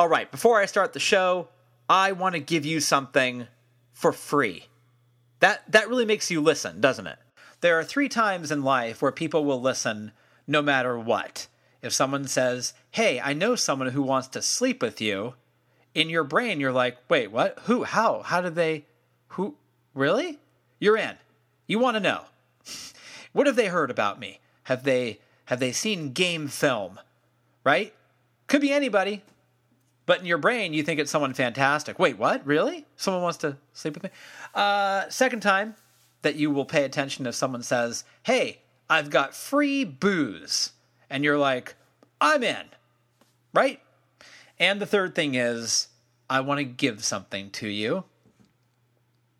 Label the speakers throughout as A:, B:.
A: All right, before I start the show, I want to give you something for free. That that really makes you listen, doesn't it? There are 3 times in life where people will listen no matter what. If someone says, "Hey, I know someone who wants to sleep with you," in your brain you're like, "Wait, what? Who? How? How did they who really?" You're in. You want to know. what have they heard about me? Have they have they seen game film? Right? Could be anybody. But in your brain, you think it's someone fantastic. Wait, what? Really? Someone wants to sleep with me? Uh, second time that you will pay attention if someone says, Hey, I've got free booze. And you're like, I'm in. Right? And the third thing is, I want to give something to you.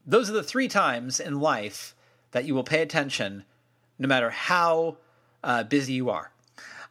A: Those are the three times in life that you will pay attention no matter how uh, busy you are.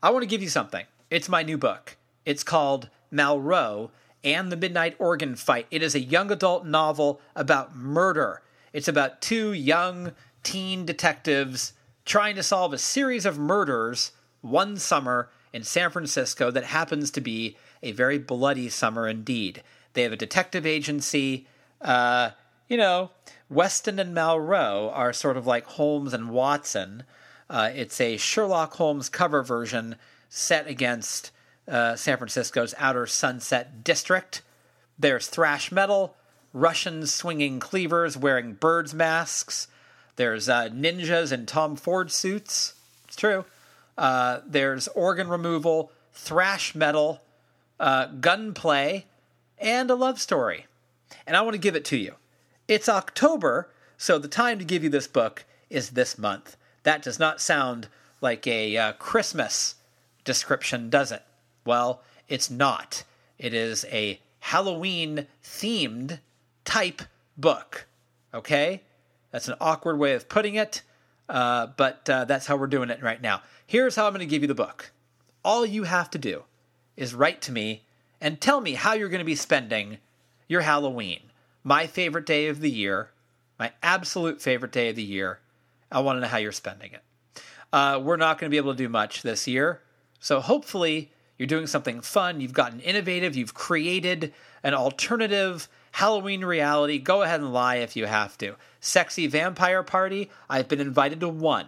A: I want to give you something. It's my new book. It's called Malraux and the Midnight Organ Fight. It is a young adult novel about murder. It's about two young teen detectives trying to solve a series of murders one summer in San Francisco that happens to be a very bloody summer indeed. They have a detective agency. Uh, you know, Weston and Malraux are sort of like Holmes and Watson. Uh, it's a Sherlock Holmes cover version set against uh, San Francisco's outer Sunset District. There's thrash metal, Russians swinging cleavers wearing birds' masks. There's uh, ninjas in Tom Ford suits. It's true. Uh, there's organ removal, thrash metal, uh, gunplay, and a love story. And I want to give it to you. It's October, so the time to give you this book is this month. That does not sound like a uh, Christmas description, does it? Well, it's not. It is a Halloween themed type book. Okay? That's an awkward way of putting it, uh, but uh, that's how we're doing it right now. Here's how I'm going to give you the book. All you have to do is write to me and tell me how you're going to be spending your Halloween my favorite day of the year, my absolute favorite day of the year. I want to know how you're spending it. Uh, we're not going to be able to do much this year. So hopefully you're doing something fun. You've gotten innovative. You've created an alternative Halloween reality. Go ahead and lie if you have to. Sexy vampire party. I've been invited to one.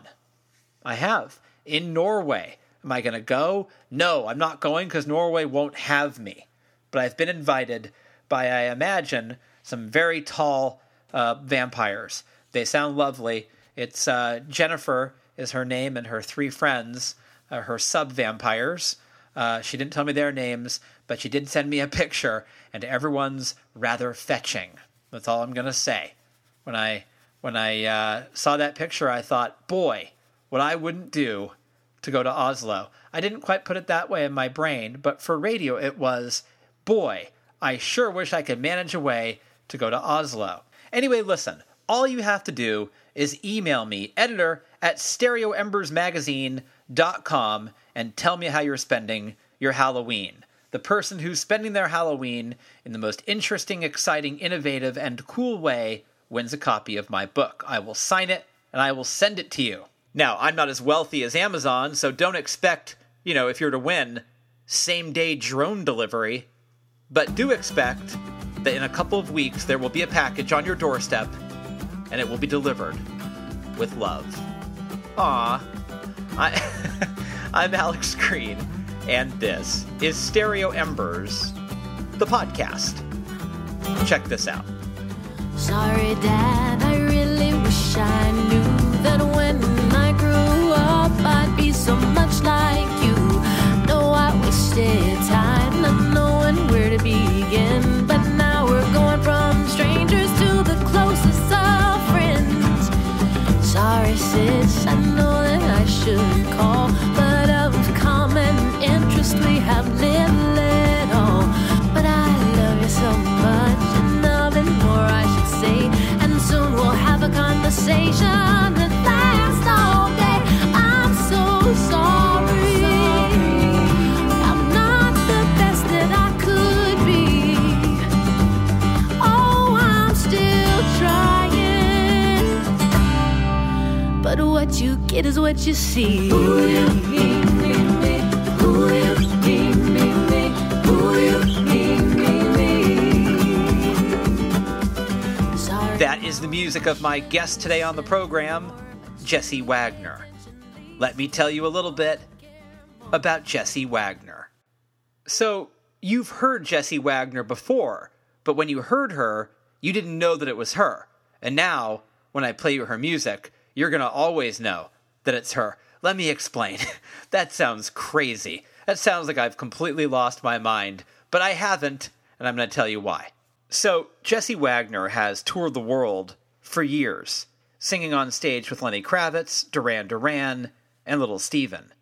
A: I have. In Norway. Am I going to go? No, I'm not going because Norway won't have me. But I've been invited by, I imagine, some very tall uh, vampires. They sound lovely. It's uh, Jennifer is her name, and her three friends, uh, her sub vampires. Uh, she didn't tell me their names, but she did send me a picture, and everyone's rather fetching. That's all I'm gonna say. When I when I uh, saw that picture, I thought, boy, what I wouldn't do to go to Oslo. I didn't quite put it that way in my brain, but for radio, it was, boy, I sure wish I could manage a way to go to Oslo. Anyway, listen, all you have to do is email me, editor at stereoembersmagazine.com, and tell me how you're spending your Halloween. The person who's spending their Halloween in the most interesting, exciting, innovative, and cool way wins a copy of my book. I will sign it and I will send it to you. Now, I'm not as wealthy as Amazon, so don't expect, you know, if you're to win, same day drone delivery. But do expect that in a couple of weeks there will be a package on your doorstep and it will be delivered with love. Ah, I, I'm Alex Green, and this is Stereo Embers, the podcast. Check this out.
B: Sorry, Dad, it is what you see. You, me, you, me, you, me. Sorry. That
A: is the music of my guest today on the program, Jesse Wagner. Let me tell you a little bit about Jesse Wagner. So, you've heard Jesse Wagner before, but when you heard her, you didn't know that it was her. And now, when I play you her music, you're going to always know that it's her. Let me explain. that sounds crazy. That sounds like I've completely lost my mind, but I haven't, and I'm going to tell you why. So, Jesse Wagner has toured the world for years, singing on stage with Lenny Kravitz, Duran Duran, and Little Steven.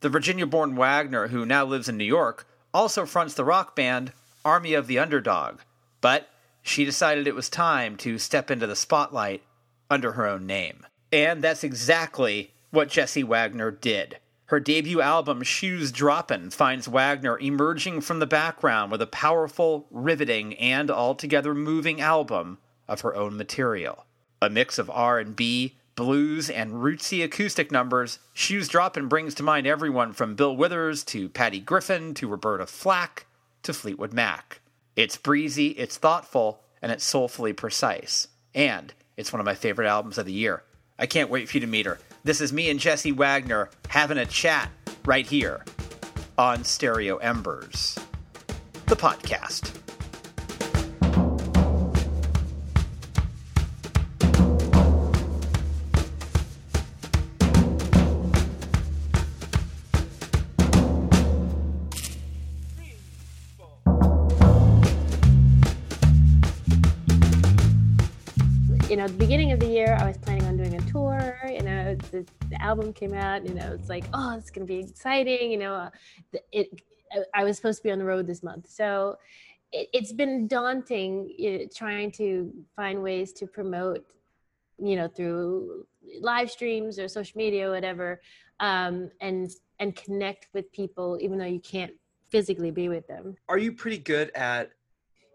A: The Virginia born Wagner, who now lives in New York, also fronts the rock band Army of the Underdog, but she decided it was time to step into the spotlight under her own name. And that's exactly what Jesse Wagner did. Her debut album, Shoes Droppin', finds Wagner emerging from the background with a powerful, riveting, and altogether moving album of her own material. A mix of R&B, blues, and rootsy acoustic numbers, Shoes Droppin' brings to mind everyone from Bill Withers to Patty Griffin to Roberta Flack to Fleetwood Mac. It's breezy, it's thoughtful, and it's soulfully precise. And it's one of my favorite albums of the year. I can't wait for you to meet her. This is me and Jesse Wagner having a chat right here on Stereo Embers, the podcast.
B: you know, the beginning of the year, I was planning the, the album came out. You know, it's like, oh, it's gonna be exciting. You know, it. I was supposed to be on the road this month, so it, has been daunting you know, trying to find ways to promote. You know, through live streams or social media, or whatever, um, and and connect with people, even though you can't physically be with them.
C: Are you pretty good at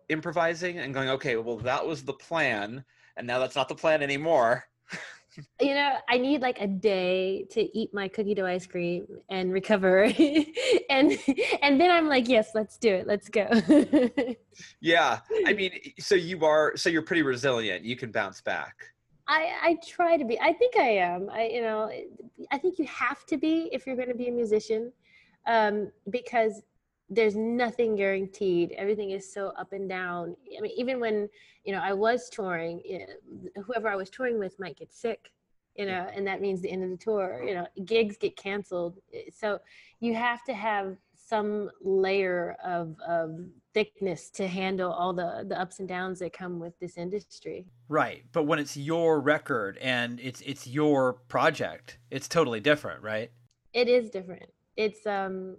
C: improvising and going, okay, well, that was the plan and now that's not the plan anymore.
B: you know, I need like a day to eat my cookie dough ice cream and recover, and and then I'm like, yes, let's do it, let's go.
C: yeah, I mean, so you are, so you're pretty resilient. You can bounce back.
B: I, I try to be. I think I am. I you know I think you have to be if you're going to be a musician, um, because there's nothing guaranteed. Everything is so up and down. I mean, even when you know I was touring, you know, whoever I was touring with might get sick, you know, and that means the end of the tour. You know, gigs get canceled. So you have to have some layer of, of thickness to handle all the the ups and downs that come with this industry.
A: Right, but when it's your record and it's it's your project, it's totally different, right?
B: It is different. It's um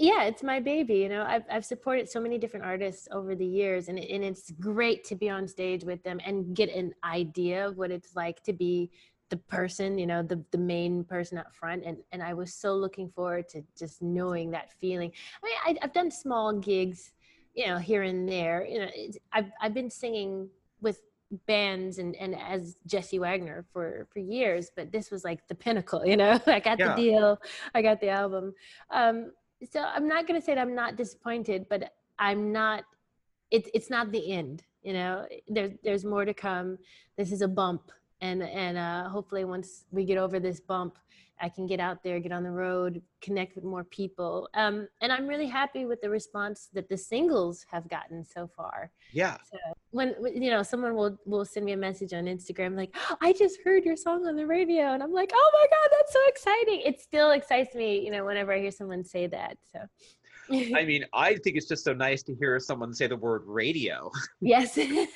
B: yeah it's my baby you know I've, I've supported so many different artists over the years and, it, and it's great to be on stage with them and get an idea of what it's like to be the person you know the, the main person up front and, and i was so looking forward to just knowing that feeling i mean I, have done small gigs you know here and there you know I've, I've been singing with bands and, and as Jesse Wagner for for years, but this was like the pinnacle, you know. I got yeah. the deal, I got the album. Um, so I'm not going to say that I'm not disappointed, but I'm not. It's it's not the end. You know, there's there's more to come. This is a bump, and and uh, hopefully once we get over this bump, I can get out there, get on the road, connect with more people. Um, and I'm really happy with the response that the singles have gotten so far.
C: Yeah.
B: So when you know someone will will send me a message on Instagram like, oh, "I just heard your song on the radio," and I'm like, "Oh my god, that's so exciting!" It still excites me, you know, whenever I hear someone say that. So.
C: I mean, I think it's just so nice to hear someone say the word radio.
B: Yes.
C: you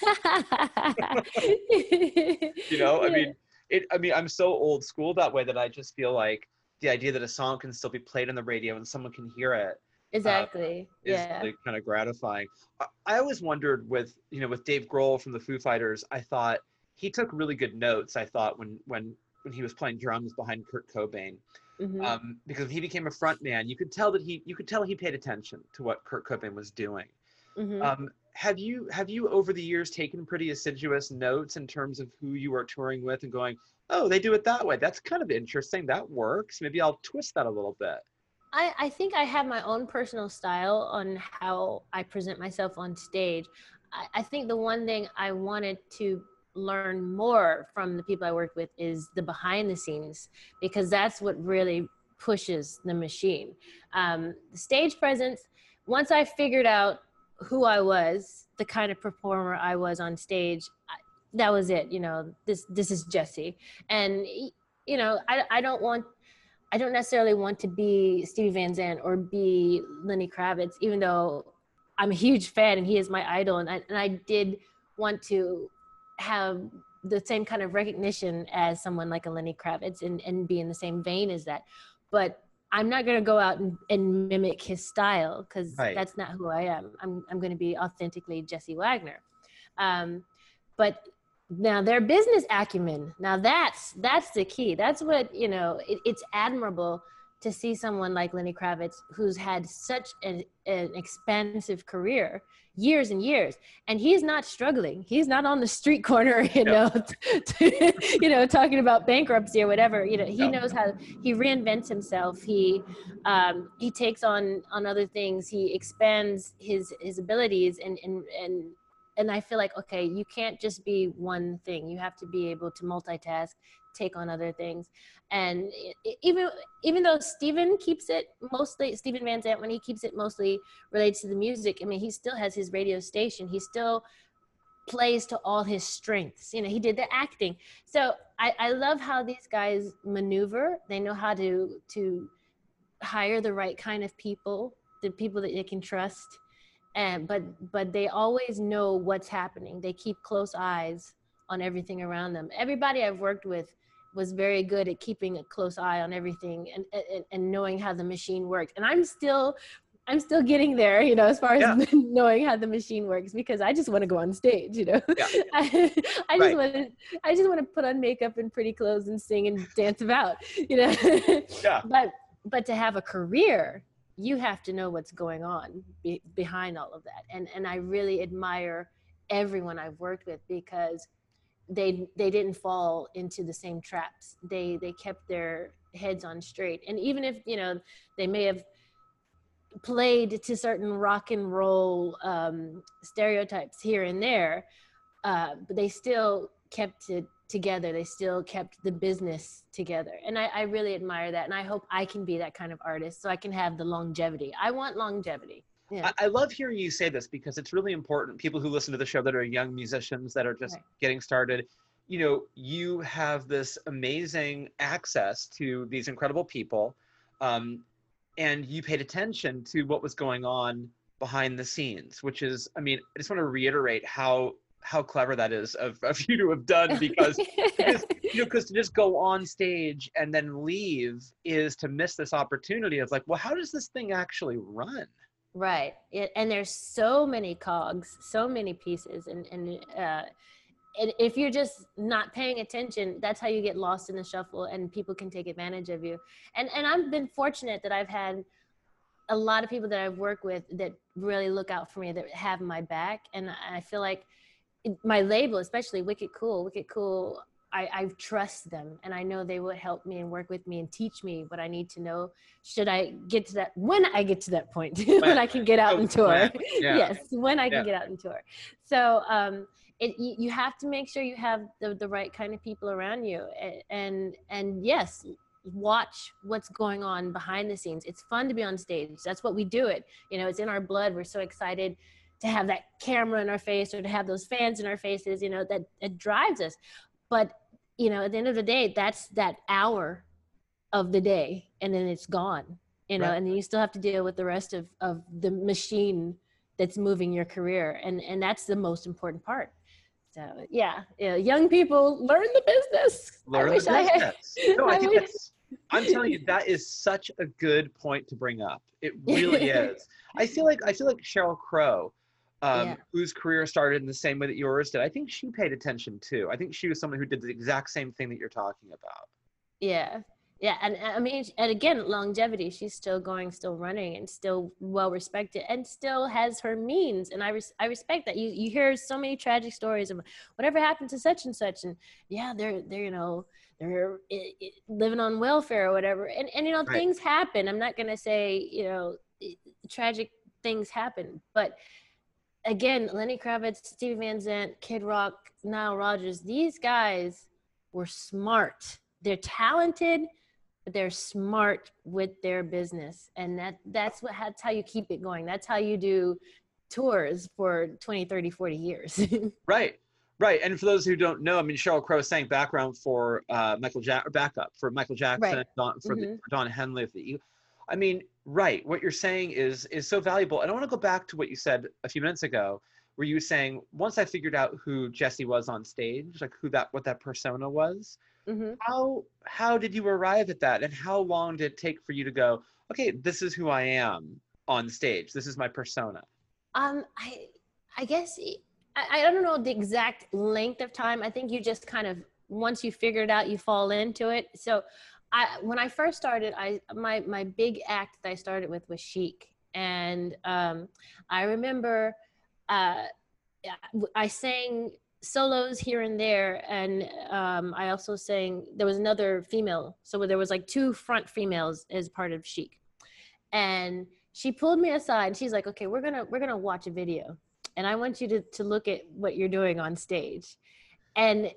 C: know, I mean, it i mean i'm so old school that way that i just feel like the idea that a song can still be played on the radio and someone can hear it
B: uh, exactly
C: uh, yeah like kind of gratifying I, I always wondered with you know with dave grohl from the foo fighters i thought he took really good notes i thought when when when he was playing drums behind kurt cobain mm-hmm. um, because he became a front man you could tell that he you could tell he paid attention to what kurt cobain was doing mm-hmm. um, have you have you over the years taken pretty assiduous notes in terms of who you are touring with and going oh they do it that way that's kind of interesting that works maybe i'll twist that a little bit
B: I, I think I have my own personal style on how I present myself on stage. I, I think the one thing I wanted to learn more from the people I work with is the behind the scenes because that's what really pushes the machine. Um, the stage presence, once I figured out who I was, the kind of performer I was on stage, I, that was it. You know, this this is Jesse, and you know, I I don't want. I don't necessarily want to be Stevie Van Zandt or be Lenny Kravitz, even though I'm a huge fan and he is my idol. And I, and I did want to have the same kind of recognition as someone like a Lenny Kravitz and, and be in the same vein as that. But I'm not going to go out and, and, mimic his style because right. that's not who I am. I'm, I'm going to be authentically Jesse Wagner. Um, but now their business acumen, now that's, that's the key. That's what, you know, it, it's admirable to see someone like Lenny Kravitz, who's had such an, an, expansive career, years and years, and he's not struggling. He's not on the street corner, you know, you know, talking about bankruptcy or whatever. You know, he knows how he reinvents himself. He um, he takes on on other things. He expands his his abilities and and and and I feel like okay, you can't just be one thing. You have to be able to multitask, take on other things. And even even though Steven keeps it mostly Steven Van Zandt when he keeps it mostly related to the music I mean he still has his radio station. He still plays to all his strengths. You know he did the acting. So I, I love how these guys maneuver. They know how to to hire the right kind of people the people that they can trust. And but but they always know what's happening. They keep close eyes on everything around them. Everybody i've worked with was very good at keeping a close eye on everything and, and, and knowing how the machine worked. And I'm still I'm still getting there, you know, as far as yeah. knowing how the machine works because I just want to go on stage, you know. Yeah. I, I, just right. want to I just want to put on makeup and pretty clothes and sing and dance about, you know. yeah. But but to have a career, you have to know what's going on be, behind all of that. And and I really admire everyone I've worked with because they they didn't fall into the same traps. They they kept their heads on straight. And even if you know they may have played to certain rock and roll um, stereotypes here and there uh, but they still kept it together. They still kept the business together. And I, I really admire that. And i hope i can be that kind of artist so i can have the longevity. I want longevity
A: yeah. I, I, love hearing you say this because it's really important. People who listen to the show that are young musicians that are just right. getting started, you know, you have this amazing access to these incredible people, um, and you paid attention to what was going on behind the scenes, which is, I mean, I just want to reiterate how how clever that is of, of you to have done because, because you know because to just go on stage and then leave is to miss this opportunity of like well how does this thing actually run
B: Right. It, and there's so many cogs, so many pieces. And, and, uh, and if you're just not paying attention, that's how you get lost in the shuffle and people can take advantage of you. And, and I've been fortunate that I've had a lot of people that I've worked with that really look out for me, that have my back. And I feel like my label, especially Wicked Cool, Wicked Cool I, I trust them and I know they will help me and work with me and teach me what I need to know. Should I get to that when I get to that point when I can get out and tour? Yeah. yes, when I can get out and tour. So um, it, you, you have to make sure you have the, the right kind of people around you and, and and yes watch what's going on behind the scenes it's fun to be on stage that's what we do it you know it's in our blood we're so excited to have that camera in our face or to have those fans in our faces you know that it drives us but you know, at the end of the day, that's that hour of the day and then it's gone, you know, right. and then you still have to deal with the rest of, of the machine that's moving your career. And, and that's the most important part. So yeah, yeah young people learn the business.
A: Learn the business. I had, no, I, I think that's, I'm telling you, that is such a good point to bring up. It really is. I feel like I feel like Sheryl Crow um, yeah. whose career started in the same way that yours did. I think she paid attention too. I think she was someone who did the exact same thing that you're talking about.
B: Yeah. Yeah, and I mean, and again, longevity. She's still going, still running, and still well respected, and still has her means. And I, res- I respect that. You, you hear so many tragic stories of whatever happened to such and such, and yeah, they're, they're, you know, they're it, it, living on welfare or whatever. And and you know, right. things happen. I'm not gonna say, you know, tragic things happen, but again, Lenny Kravitz, Stevie Van Zandt, Kid Rock, Nile Rodgers, these guys were smart. They're talented, but they're smart with their business. And that that's what that's how you keep it going. That's how you do tours for 20, 30, 40 years.
A: Right. Right. And for those who don't know, I mean, Sheryl Crow sang background for uh, Michael Jack, backup for Michael Jackson,
B: Right.
A: Don, for, the,
B: Mhm.
A: for Don Henley the. I mean, right. What you're saying is is so valuable. And I want to go back to what you said a few minutes ago, where you were saying once I figured out who Jesse was on stage, like who that what that persona was,
B: hmm
A: how how did you arrive at that, and how long did it take for you to go, okay, this is who I am on stage. This is my persona.
B: Um, I, I guess I, I don't know the exact length of time. I think you just kind of once you figure it out, you fall into it. So, I when I first started, I my my big act that I started with was Chic, and um, I remember uh, I sang solos here and there, and um, I also sang. There was another female, so there was like two front females as part of Chic, and she pulled me aside. And she's like okay we're gonna we're gonna watch a video. And i want you to to look at what you're doing on stage. And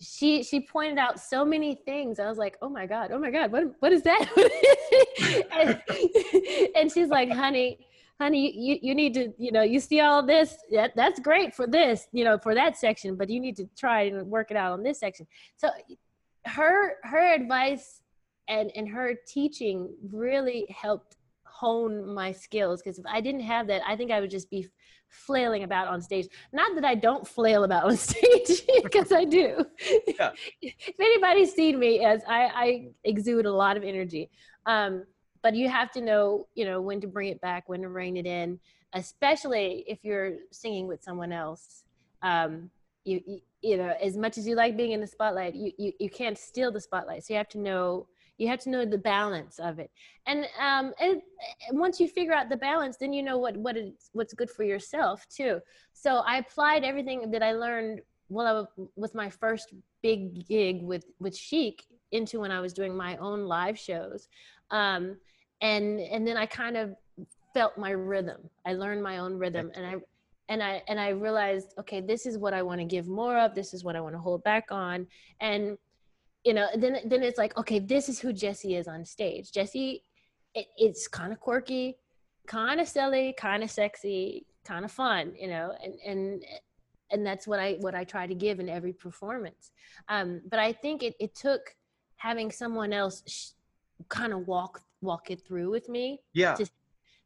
B: she she pointed out so many things. I was like oh my god oh my god what what is that? And, and she's like honey honey you, you need to you know you see all this? That, that's great for this you know for that section but you need to try and work it out on this section. So her her advice and and her teaching really helped hone my skills because if I didn't have that, I think I would just be flailing about on stage. Not that I don't flail about on stage, because I do.
A: Yeah.
B: if anybody's seen me, as I, I exude a lot of energy, um, but you have to know, you know, when to bring it back, when to rein it in, especially if you're singing with someone else. Um, you, you you know, as much as you like being in the spotlight, you, you you can't steal the spotlight. So you have to know you have to know the balance of it. And um and, once you figure out the balance then you know what what is what's good for yourself too. So i applied everything that i learned while i was with my first big gig with with chic into when i was doing my own live shows. Um and and then i kind of felt my rhythm. I learned my own rhythm and i and i and i realized okay this is what i want to give more of. This is what i want to hold back on. And you know then then it's like okay this is who jesse is on stage. Jesse it, it's kind of quirky kind of silly kind of sexy kind of fun you know and and and that's what i what i try to give in every performance. Um but i think it, it took having someone else sh- kind of walk walk it through with me
A: Yeah.
B: to-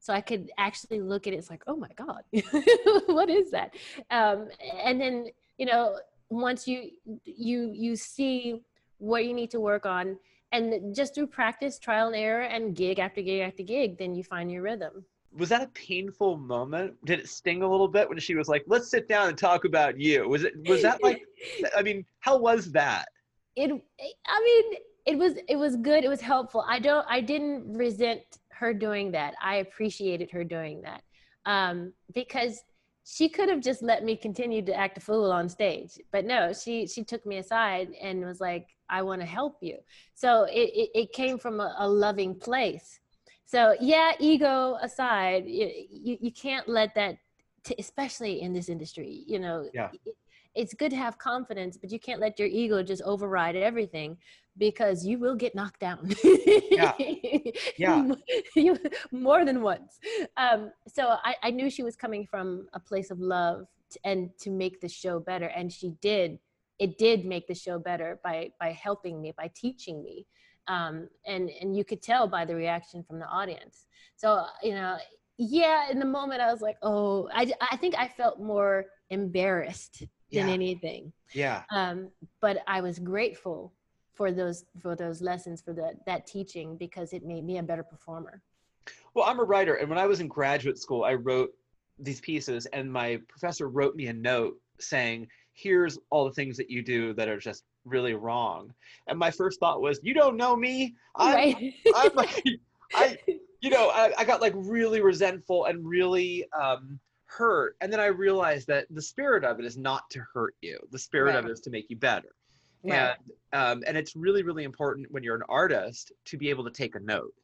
B: so i could actually look at it it's like oh my god what is that? Um and then you know once you you you see what you need to work on and just through practice trial and error and gig after gig after gig then you find your rhythm
A: was that a painful moment? Did it sting a little bit when she was like, "Let's sit down and talk about you"? Was it was that like? I mean, how was that?
B: it i mean it was it was good it was helpful i don't i didn't resent her doing that i appreciated her doing that um because she could have just let me continue to act a fool on stage but no she she took me aside and was like i want to help you. So it, it, it came from a, a loving place. So yeah ego aside you, you, you can't let that t- especially in this industry you know
A: Yeah.
B: it- it's good to have confidence but you can't let your ego just override everything because you will get knocked down
A: Yeah. Yeah.
B: You- more than once um, so I, I knew she was coming from a place of love t- and to make the show better and she did it did make the show better by by helping me by teaching me um, and and you could tell by the reaction from the audience so you know yeah in the moment i was like oh i, I think i felt more embarrassed than
A: Yeah.
B: anything
A: Yeah.
B: um, but i was grateful for those for those lessons for that that teaching because it made me a better performer
A: Well, I'm a writer, and when I was in graduate school, I wrote these pieces, and my professor wrote me a note saying, "Here's all the things that you do that are just really wrong." And my first thought was, "You don't know me. I'm,
B: right
A: I'm like, I, you know, I, I got like really resentful and really um, hurt, and then I realized that the spirit of it is not to hurt you. The spirit of it is to make you better.
B: Right.
A: And um, and it's really really important when you're an artist to be able to take a note.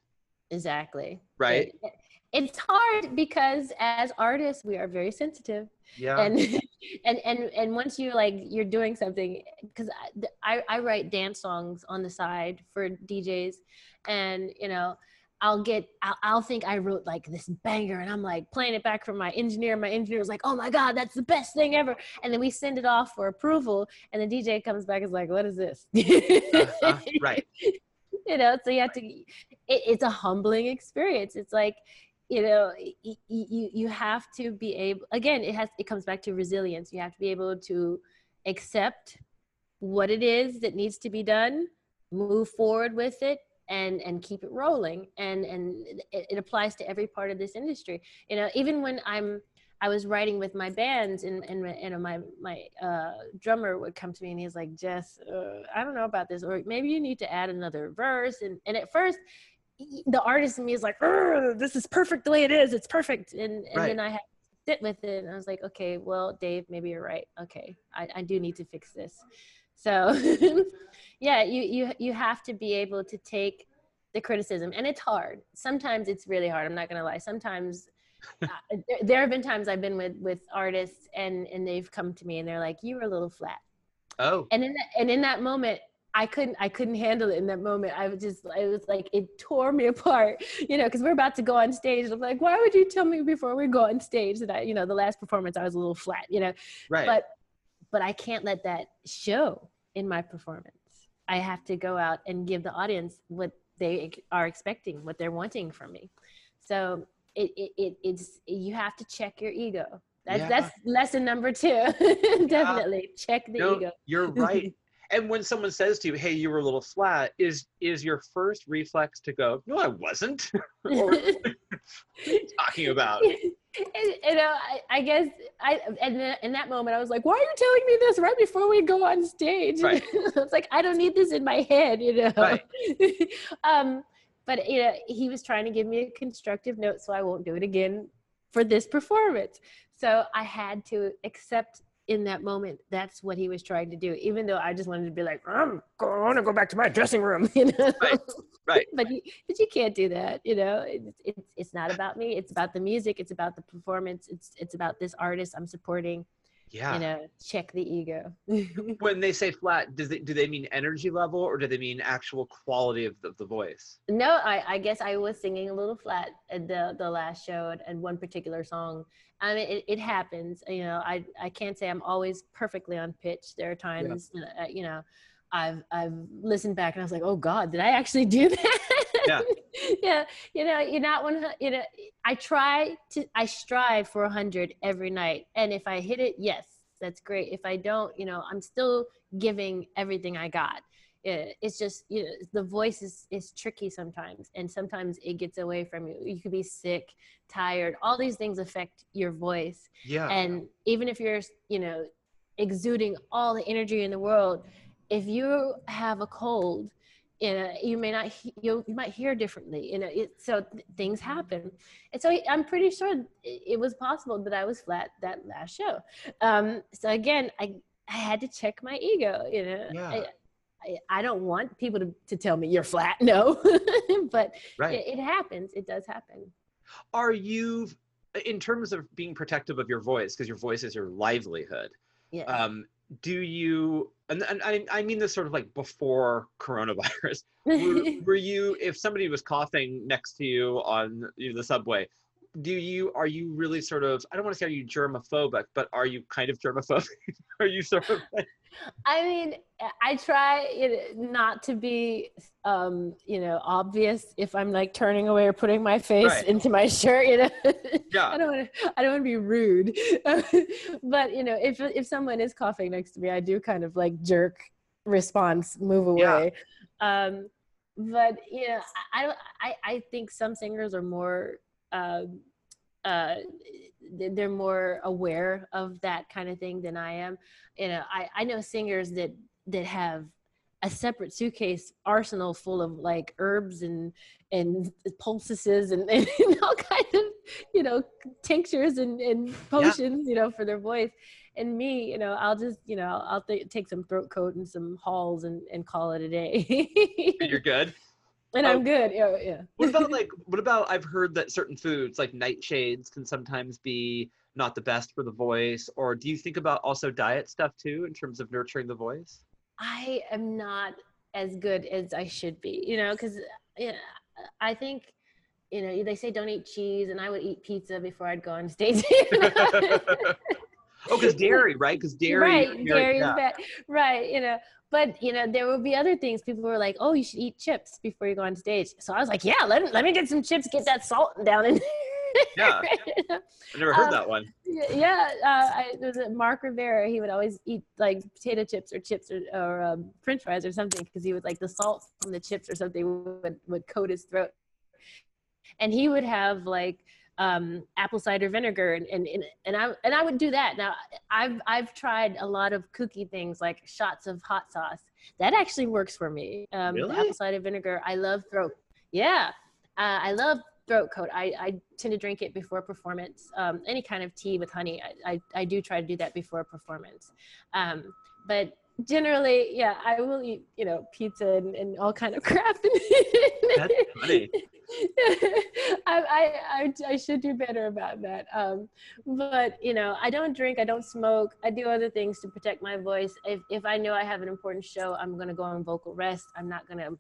B: Exactly.
A: Right.
B: It- it's hard because as artists we are very sensitive.
A: Yeah.
B: and and and and once you like you're doing something because I, I write dance songs on the side for djs and you know i'll get I'll, I'll think i wrote like this banger and i'm like playing it back from my engineer my engineer engineer's like oh my god that's the best thing ever. And then we send it off for approval and the dj comes back and is like what is this?
A: Uh-huh, right.
B: you know so you have to it, it's a humbling experience. It's like you know y- y- you you have to be able again it has it comes back to resilience. You have to be able to accept what it is that needs to be done move forward with it and and keep it rolling and and it, it applies to every part of this industry you know even when i'm I was writing with my bands, and and, and my my uh, drummer would come to me and he's like, "Jess, uh, I don't know about this, or maybe you need to add another verse." And and at first, the artist in me is like, "This is perfect the way it is. It's perfect." And and
A: Right.
B: then I had to sit with it, and I was like, "Okay, well, Dave, maybe you're right. Okay, I, I do need to fix this." So, yeah, you you you have to be able to take the criticism, and it's hard. Sometimes it's really hard. I'm not gonna lie. Sometimes uh, there, there have been times I've been with with artists and and they've come to me and they're like, "You were a little flat,"
A: oh.
B: and in that, and in that moment. I couldn't I couldn't handle it in that moment. I was just it was like it tore me apart, you know, because we're about to go on stage. I'm like, why would you tell me before we go on stage that I, you know, the last performance I was a little flat, you know,
A: Right.
B: but but I can't let that show in my performance. I have to go out and give the audience what they are expecting, what they're wanting from me. So it, it, it it's you have to check your ego. That's
A: Yeah.
B: that's lesson number two. Definitely check the
A: no,
B: ego.
A: you're right. and when someone says to you, "Hey, you were a little flat," is is your first reflex to go, "No, I wasn't." or what are you talking about?
B: And, you know, I, I guess I and then in that moment I was like, "Why are you telling me this right before we go on stage?"
A: Right.
B: it's like I don't need this in my head, you know.
A: Right.
B: um, but you know, he was trying to give me a constructive note, so I won't do it again for this performance. So I had to accept in that moment that's what he was trying to do, even though I just wanted to be like, "I'm going to go back to my dressing room," you know.
A: Right. Right.
B: but you, but you can't do that you know it's, it's it's not about me it's about the music it's about the performance it's it's about this artist i'm supporting
A: Yeah.
B: you know check the ego
A: when they say flat, does it do they mean energy level or do they mean actual quality of the, of the voice?
B: no i i guess i was singing a little flat at the the last show and, at one particular song i mean it, it happens you know i i can't say i'm always perfectly on pitch there are times uh, you know I've I've listened back and I was like, oh God, did I actually do that?
A: Yeah.
B: yeah. You know, you're not one. You know, I try to. I strive for a hundred every night, and if I hit it, yes, that's great. If I don't, you know, I'm still giving everything I got. It's just you know the voice is is tricky sometimes, and sometimes it gets away from you. You could be sick, tired. All these things affect your voice
A: Yeah.
B: and even if you're you know exuding all the energy in the world if you have a cold you know you may not he- you, you might hear differently you know it, so th- things happen and so i'm pretty sure it, it was possible that i was flat that last show um so again i i had to check my ego you know
A: Yeah.
B: I, I, I don't want people to, to tell me you're flat no but
A: right.
B: it, it happens it does happen
A: Are you in terms of being protective of your voice because your voice is your livelihood?
B: yeah
A: Um, do you and, and I, I mean this sort of like before coronavirus were, were you if somebody was coughing next to you on you know, the subway do you are you really sort of i don't want to say are you germophobic but are you kind of germophobic are you sort of like,
B: I mean, I try know, not to be, um, you know, obvious if I'm like turning away or putting my face
A: Right.
B: into my shirt. You know, I don't want to. I don't want to be rude, but you know, if if someone is coughing next to me, I do kind of like jerk response, move away Yeah. Um, but you know, I. I I think some singers are more. Um, uh, they're more aware of that kind of thing than I am. You know, I, I know singers that that have a separate suitcase arsenal full of like herbs and and poultices and, and all kinds of you know tinctures and, and potions you know for their voice. And me you know i'll just you know i'll th- take some throat coat and some halls and, and call it a day.
A: You're good
B: and
A: Oh.
B: I'm good. Yeah, yeah.
A: What about like what about I've heard that certain foods like nightshades can sometimes be not the best for the voice or do you think about also diet stuff too in terms of nurturing the voice?
B: I am not as good as I should be, you know, because yeah, I think, you know, they say don't eat cheese, and I would eat pizza before I'd go on stage.
A: Oh, because dairy, right? Because dairy,
B: right, dairy is
A: yeah.
B: bad. Right, you know. But you know, there will be other things. People were like, "Oh, you should eat chips before you go on stage." So I was like, "Yeah, let, let me get some chips, get that salt down in."
A: Yeah. I never heard
B: Um,
A: that one.
B: Yeah, uh, I, there was a Mark Rivera. He would always eat like potato chips or chips or, or um, French fries or something because he would like the salt from the chips or something would, would coat his throat. And he would have like um, apple cider vinegar and, and and I and I would do that. Now I've I've tried a lot of kooky things like shots of hot sauce. That actually works for me. Um,
A: Really?
B: apple cider vinegar. I love throat. Yeah, uh, I love throat coat. I, I tend to drink it before performance. Um, any kind of tea with honey, I, I, I do try to do that before performance. Um, but generally, yeah, I will eat, you know, pizza and, and all kind of crap.
A: That's funny.
B: I, I, I, I should do better about that. Um, but, you know, I don't drink, I don't smoke, I do other things to protect my voice. If, if I know I have an important show, I'm going to go on vocal rest. I'm not going to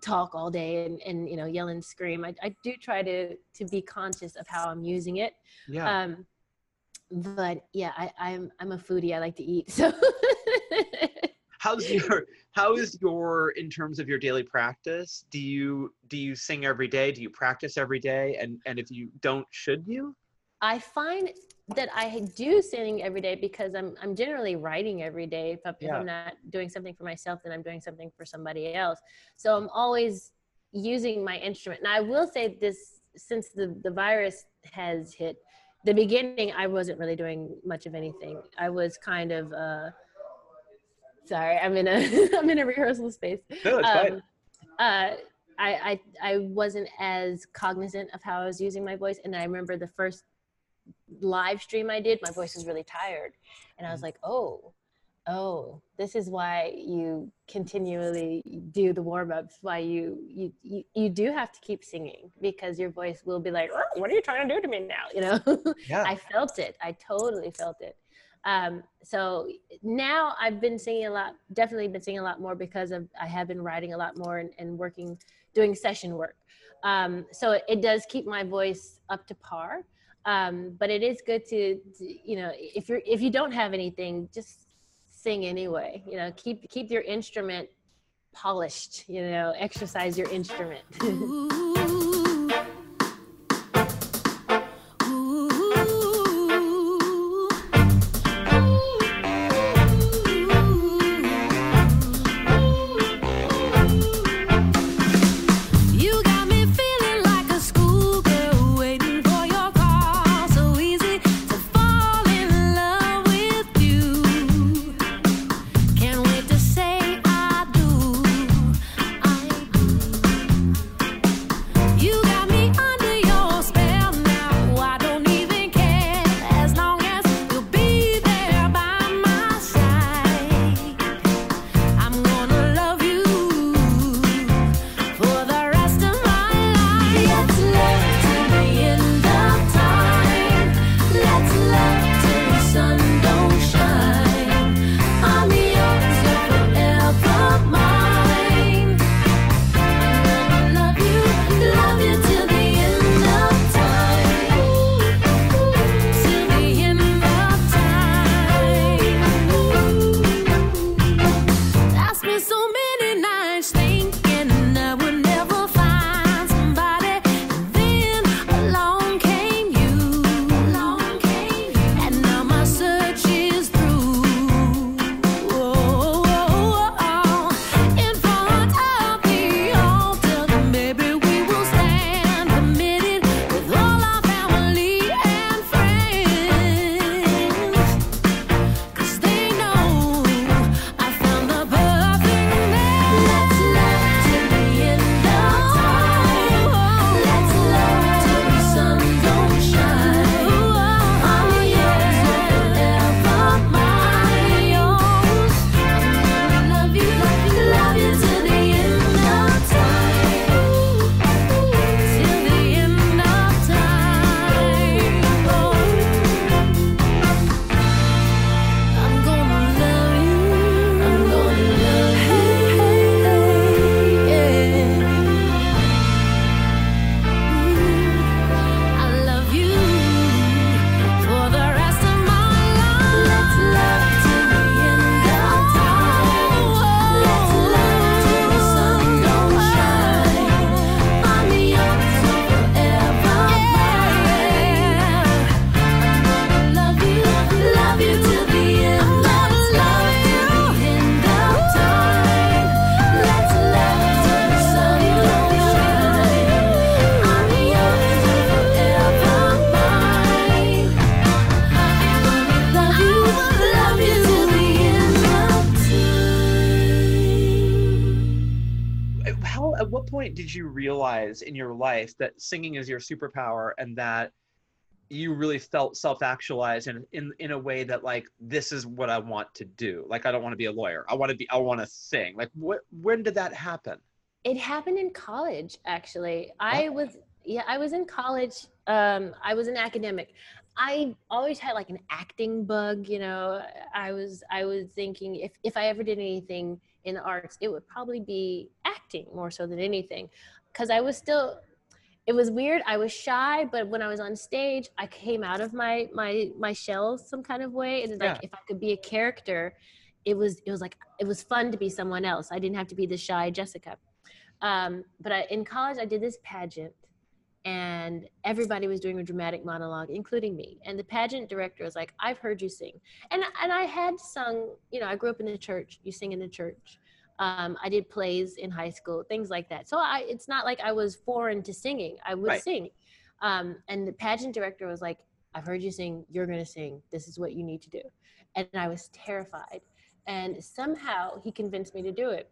B: talk all day and, and you know yell and scream I, I do try to to be conscious of how i'm using it
A: Yeah.
B: um but yeah I, i'm i'm a foodie i like to eat so
A: how's your how is your in terms of your daily practice? Do you do you sing every day? Do you practice every day? And and if you don't, should you?
B: I find that I do sing every day because I'm I'm generally writing every day. If, I, if
A: Yeah.
B: I'm not doing something for myself, then I'm doing something for somebody else. So I'm always using my instrument. Now I will say this: since the the virus has hit, the beginning I wasn't really doing much of anything. I was kind of uh, sorry. I'm in a I'm in a rehearsal space
A: No, it's fine.
B: um, uh, I, I I wasn't as cognizant of how I was using my voice, and I remember the first live stream I did, my voice was really tired, and I was like, oh, oh, this is why you continually do the warm ups. Why you you you you do have to keep singing because your voice will be like, "Oh, what are you trying to do to me now? You know.
A: Yeah.
B: I felt it. I totally felt it. Um, so now I've been singing a lot, definitely been singing a lot more because of I have been writing a lot more and, and working, doing session work. Um, so it, does keep my voice up to par. Um, but it is good to, to, you know, if you're if you don't have anything, just sing anyway. You know, keep keep your instrument polished. You know, exercise your instrument.
A: point did you realize in your life that singing is your superpower and that you really felt self-actualized in, in in a way that like this is what I want to do. Like I don't want to be a lawyer. I want to be I want to sing. Like what when did that happen?
B: It happened in college, actually. I was, yeah, I was in college. Um, I was an academic. I always had like an acting bug, you know. I was, I was thinking if if I ever did anything in the arts, it would probably be acting more so than anything, because I was still. It was weird. I was shy, but when I was on stage, I came out of my my my shell some kind of way, and like
A: Yeah.
B: if I could be a character, it was it was like it was fun to be someone else. I didn't have to be the shy Jessica. Um, but I, in college, I did this pageant, and everybody was doing a dramatic monologue, including me. And the pageant director was like, "I've heard you sing," and and I had sung. You know, I grew up in the church. You sing in the church. Um, I did plays in high school, things like that. So I, it's not like I was foreign to singing. I would
A: Right.
B: sing. Um, and the pageant director was like, "I've heard you sing. You're gonna sing. This is what you need to do." And I was terrified. And somehow he convinced me to do it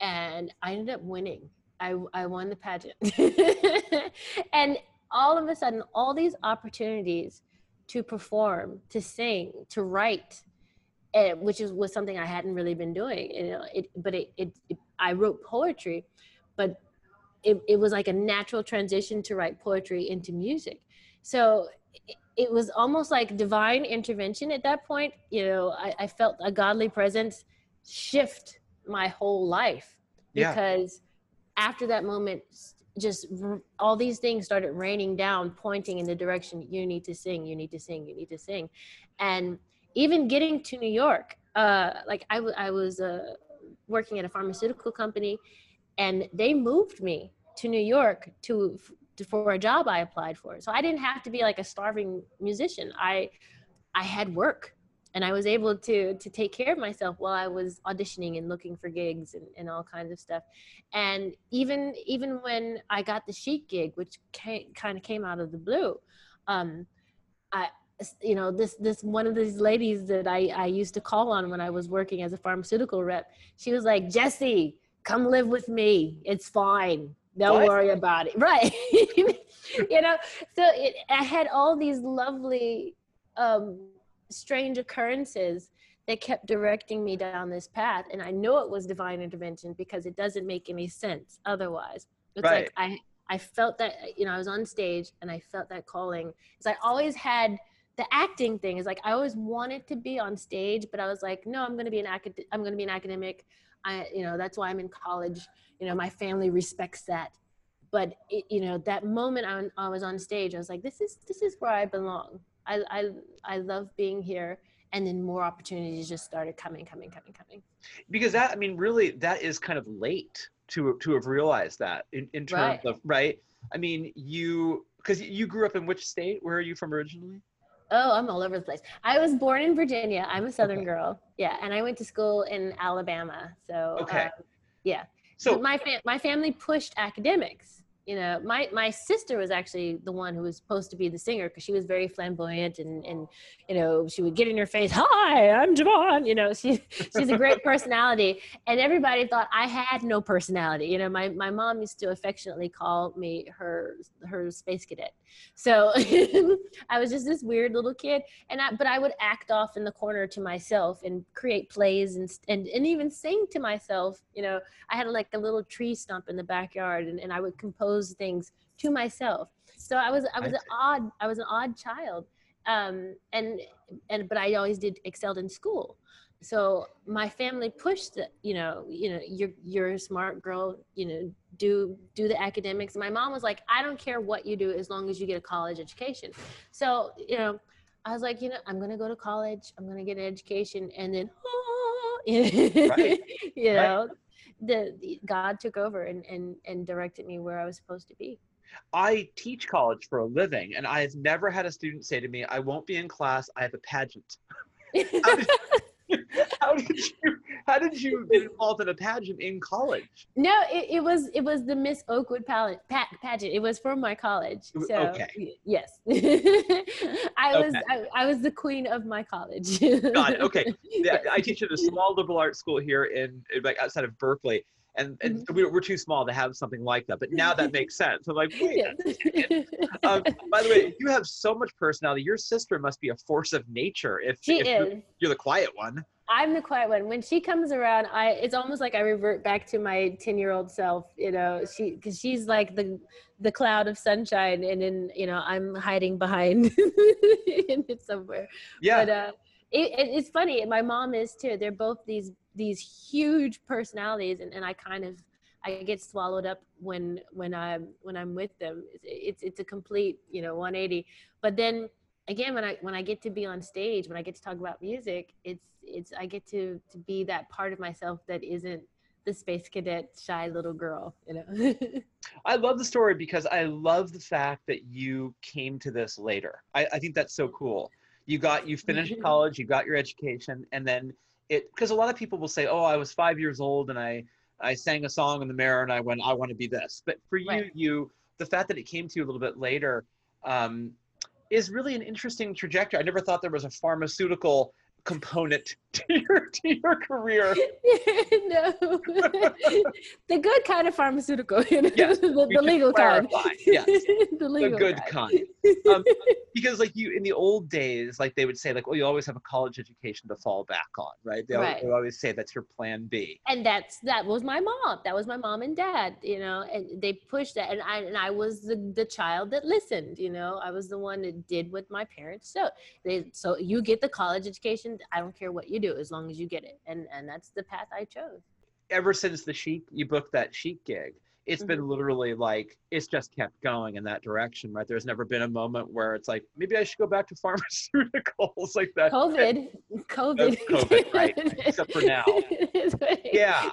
B: and I ended up winning. I, I won the pageant. and all of a sudden, all these opportunities to perform, to sing, to write, eh, which is was something I hadn't really been doing. You know, it, but it, it, it, I wrote poetry, but it, it was like a natural transition to write poetry into music. So it, it was almost like divine intervention at that point. You know, I, I felt a godly presence shift my whole life because after that moment just all these things started raining down pointing in the direction you need to sing you need to sing you need to sing. And even getting to new york uh like i, w- I was uh, working at a pharmaceutical company and they moved me to new york to, to for a job i applied for. So i didn't have to be like a starving musician. I i had work and I was able to to take care of myself while I was auditioning and looking for gigs and, and all kinds of stuff. And even even when I got the Chic gig, which came, kind of came out of the blue, um, I you know this this one of these ladies that I I used to call on when I was working as a pharmaceutical rep. She was like, Jesse, come live with me. It's fine. Don't
A: What?
B: worry about it. Right. you know, so it, I had all these lovely um, strange occurrences that kept directing me down this path. And i know it was divine intervention because it doesn't make any sense otherwise. It's
A: Right.
B: like i i felt that you know i was on stage and i felt that calling. Because i always had the acting thing. Is like i always wanted to be on stage but i was like no i'm going to be an acad- i'm going to be an academic. I you know that's why i'm in college. You know my family respects that. But it, you know that moment I, I was on stage i was like this is this is where i belong I, I I love being here, and then more opportunities just started coming, coming, coming, coming.
A: because that i mean really that is kind of late to to have realized that in, in terms
B: Right.
A: of right i mean you because you grew up in which state where are you from originally
B: Oh, I'm all over the place. I was born in Virginia. I'm a Southern
A: Okay.
B: girl. Yeah, and I went to school in Alabama. So
A: Okay.
B: um, yeah.
A: so
B: But my fam- my family pushed academics. You know, my my sister was actually the one who was supposed to be the singer because she was very flamboyant and and you know she would get in your face. Hi, I'm Javon. You know, she she's a great personality, and everybody thought I had no personality. You know, my my mom used to affectionately call me her her space cadet. So I was just this weird little kid, and I but I would act off in the corner to myself and create plays and and and even sing to myself. You know, I had like a little tree stump in the backyard and, and I would compose things to myself. So I was I was
A: I
B: an odd I was an odd child. Um and and but I always did excelled in school. So my family pushed the, you know, you know, you're you're a smart girl, you know, do do the academics. My mom was like, I don't care what you do as long as you get a college education. So, you know, I was like, you know, I'm gonna go to college, I'm gonna get an education and then
A: Right.
B: you know the, the god took over and, and and directed me where i was supposed to be
A: I teach college for a living, and I've never had a student say to me, "I won't be in class. I have a pageant." How did, you How did you get involved in a pageant in college?
B: no it, it was it was the miss oakwood palette, pa- pageant it was from my college so
A: okay.
B: yes i was I, I was the queen of my college
A: Got it. Okay. Yeah, I teach at a small liberal arts school here in, like outside of Berkeley, and and
B: Mhm.
A: we, we're too small to have something like that. But now that makes sense. I'm like, wait.
B: Yes.
A: Um, by the way, you have so much personality. Your sister must be a force of nature. If,
B: she
A: if
B: is.
A: you're the quiet one.
B: I'm the quiet one. When she comes around, I it's almost like I revert back to my 10 year old self. You know, she because she's like the the cloud of sunshine, and then you know I'm hiding behind in it somewhere.
A: Yeah.
B: But uh, it, it, it's funny. My mom is too. They're both these these huge personalities, and, and I kind of I get swallowed up when when I'm when I'm with them. It's it's, it's a complete you know 180. But then again when i when i get to be on stage when i get to talk about music it's it's i get to to be that part of myself that isn't the space cadet shy little girl you know
A: I love the story because I love the fact that you came to this later. I, I think that's so cool. You got you finished college, you got your education, and then it because a lot of people will say, "Oh, I was five years old and I I sang a song in the mirror and I went, I want to be this." But for you,
B: Right.
A: you the fact that it came to you a little bit later um, is really an interesting trajectory. I never thought there was a pharmaceutical component to your to your career.
B: no the good kind of pharmaceutical you know,
A: Yes,
B: the, the legal kind
A: yes.
B: the
A: The good kind. Um, because like you in the old days like they would say like oh you always have a college education to fall back on right they,
B: Right.
A: they always say that's your plan b
B: and that's that was my mom that was my mom and dad you know and they pushed that and i and i was the, the child that listened you know i was the one that did what my parents so they so you get the college education i don't care what you do as long as you get it. And and that's the path i chose.
A: Ever since the chic you booked that chic gig it's been literally like it's just kept going in that direction right? There's never been a moment where it's like maybe i should go back to pharmaceuticals like that.
B: Covid. Covid.
A: COVID, right, except for now. yeah.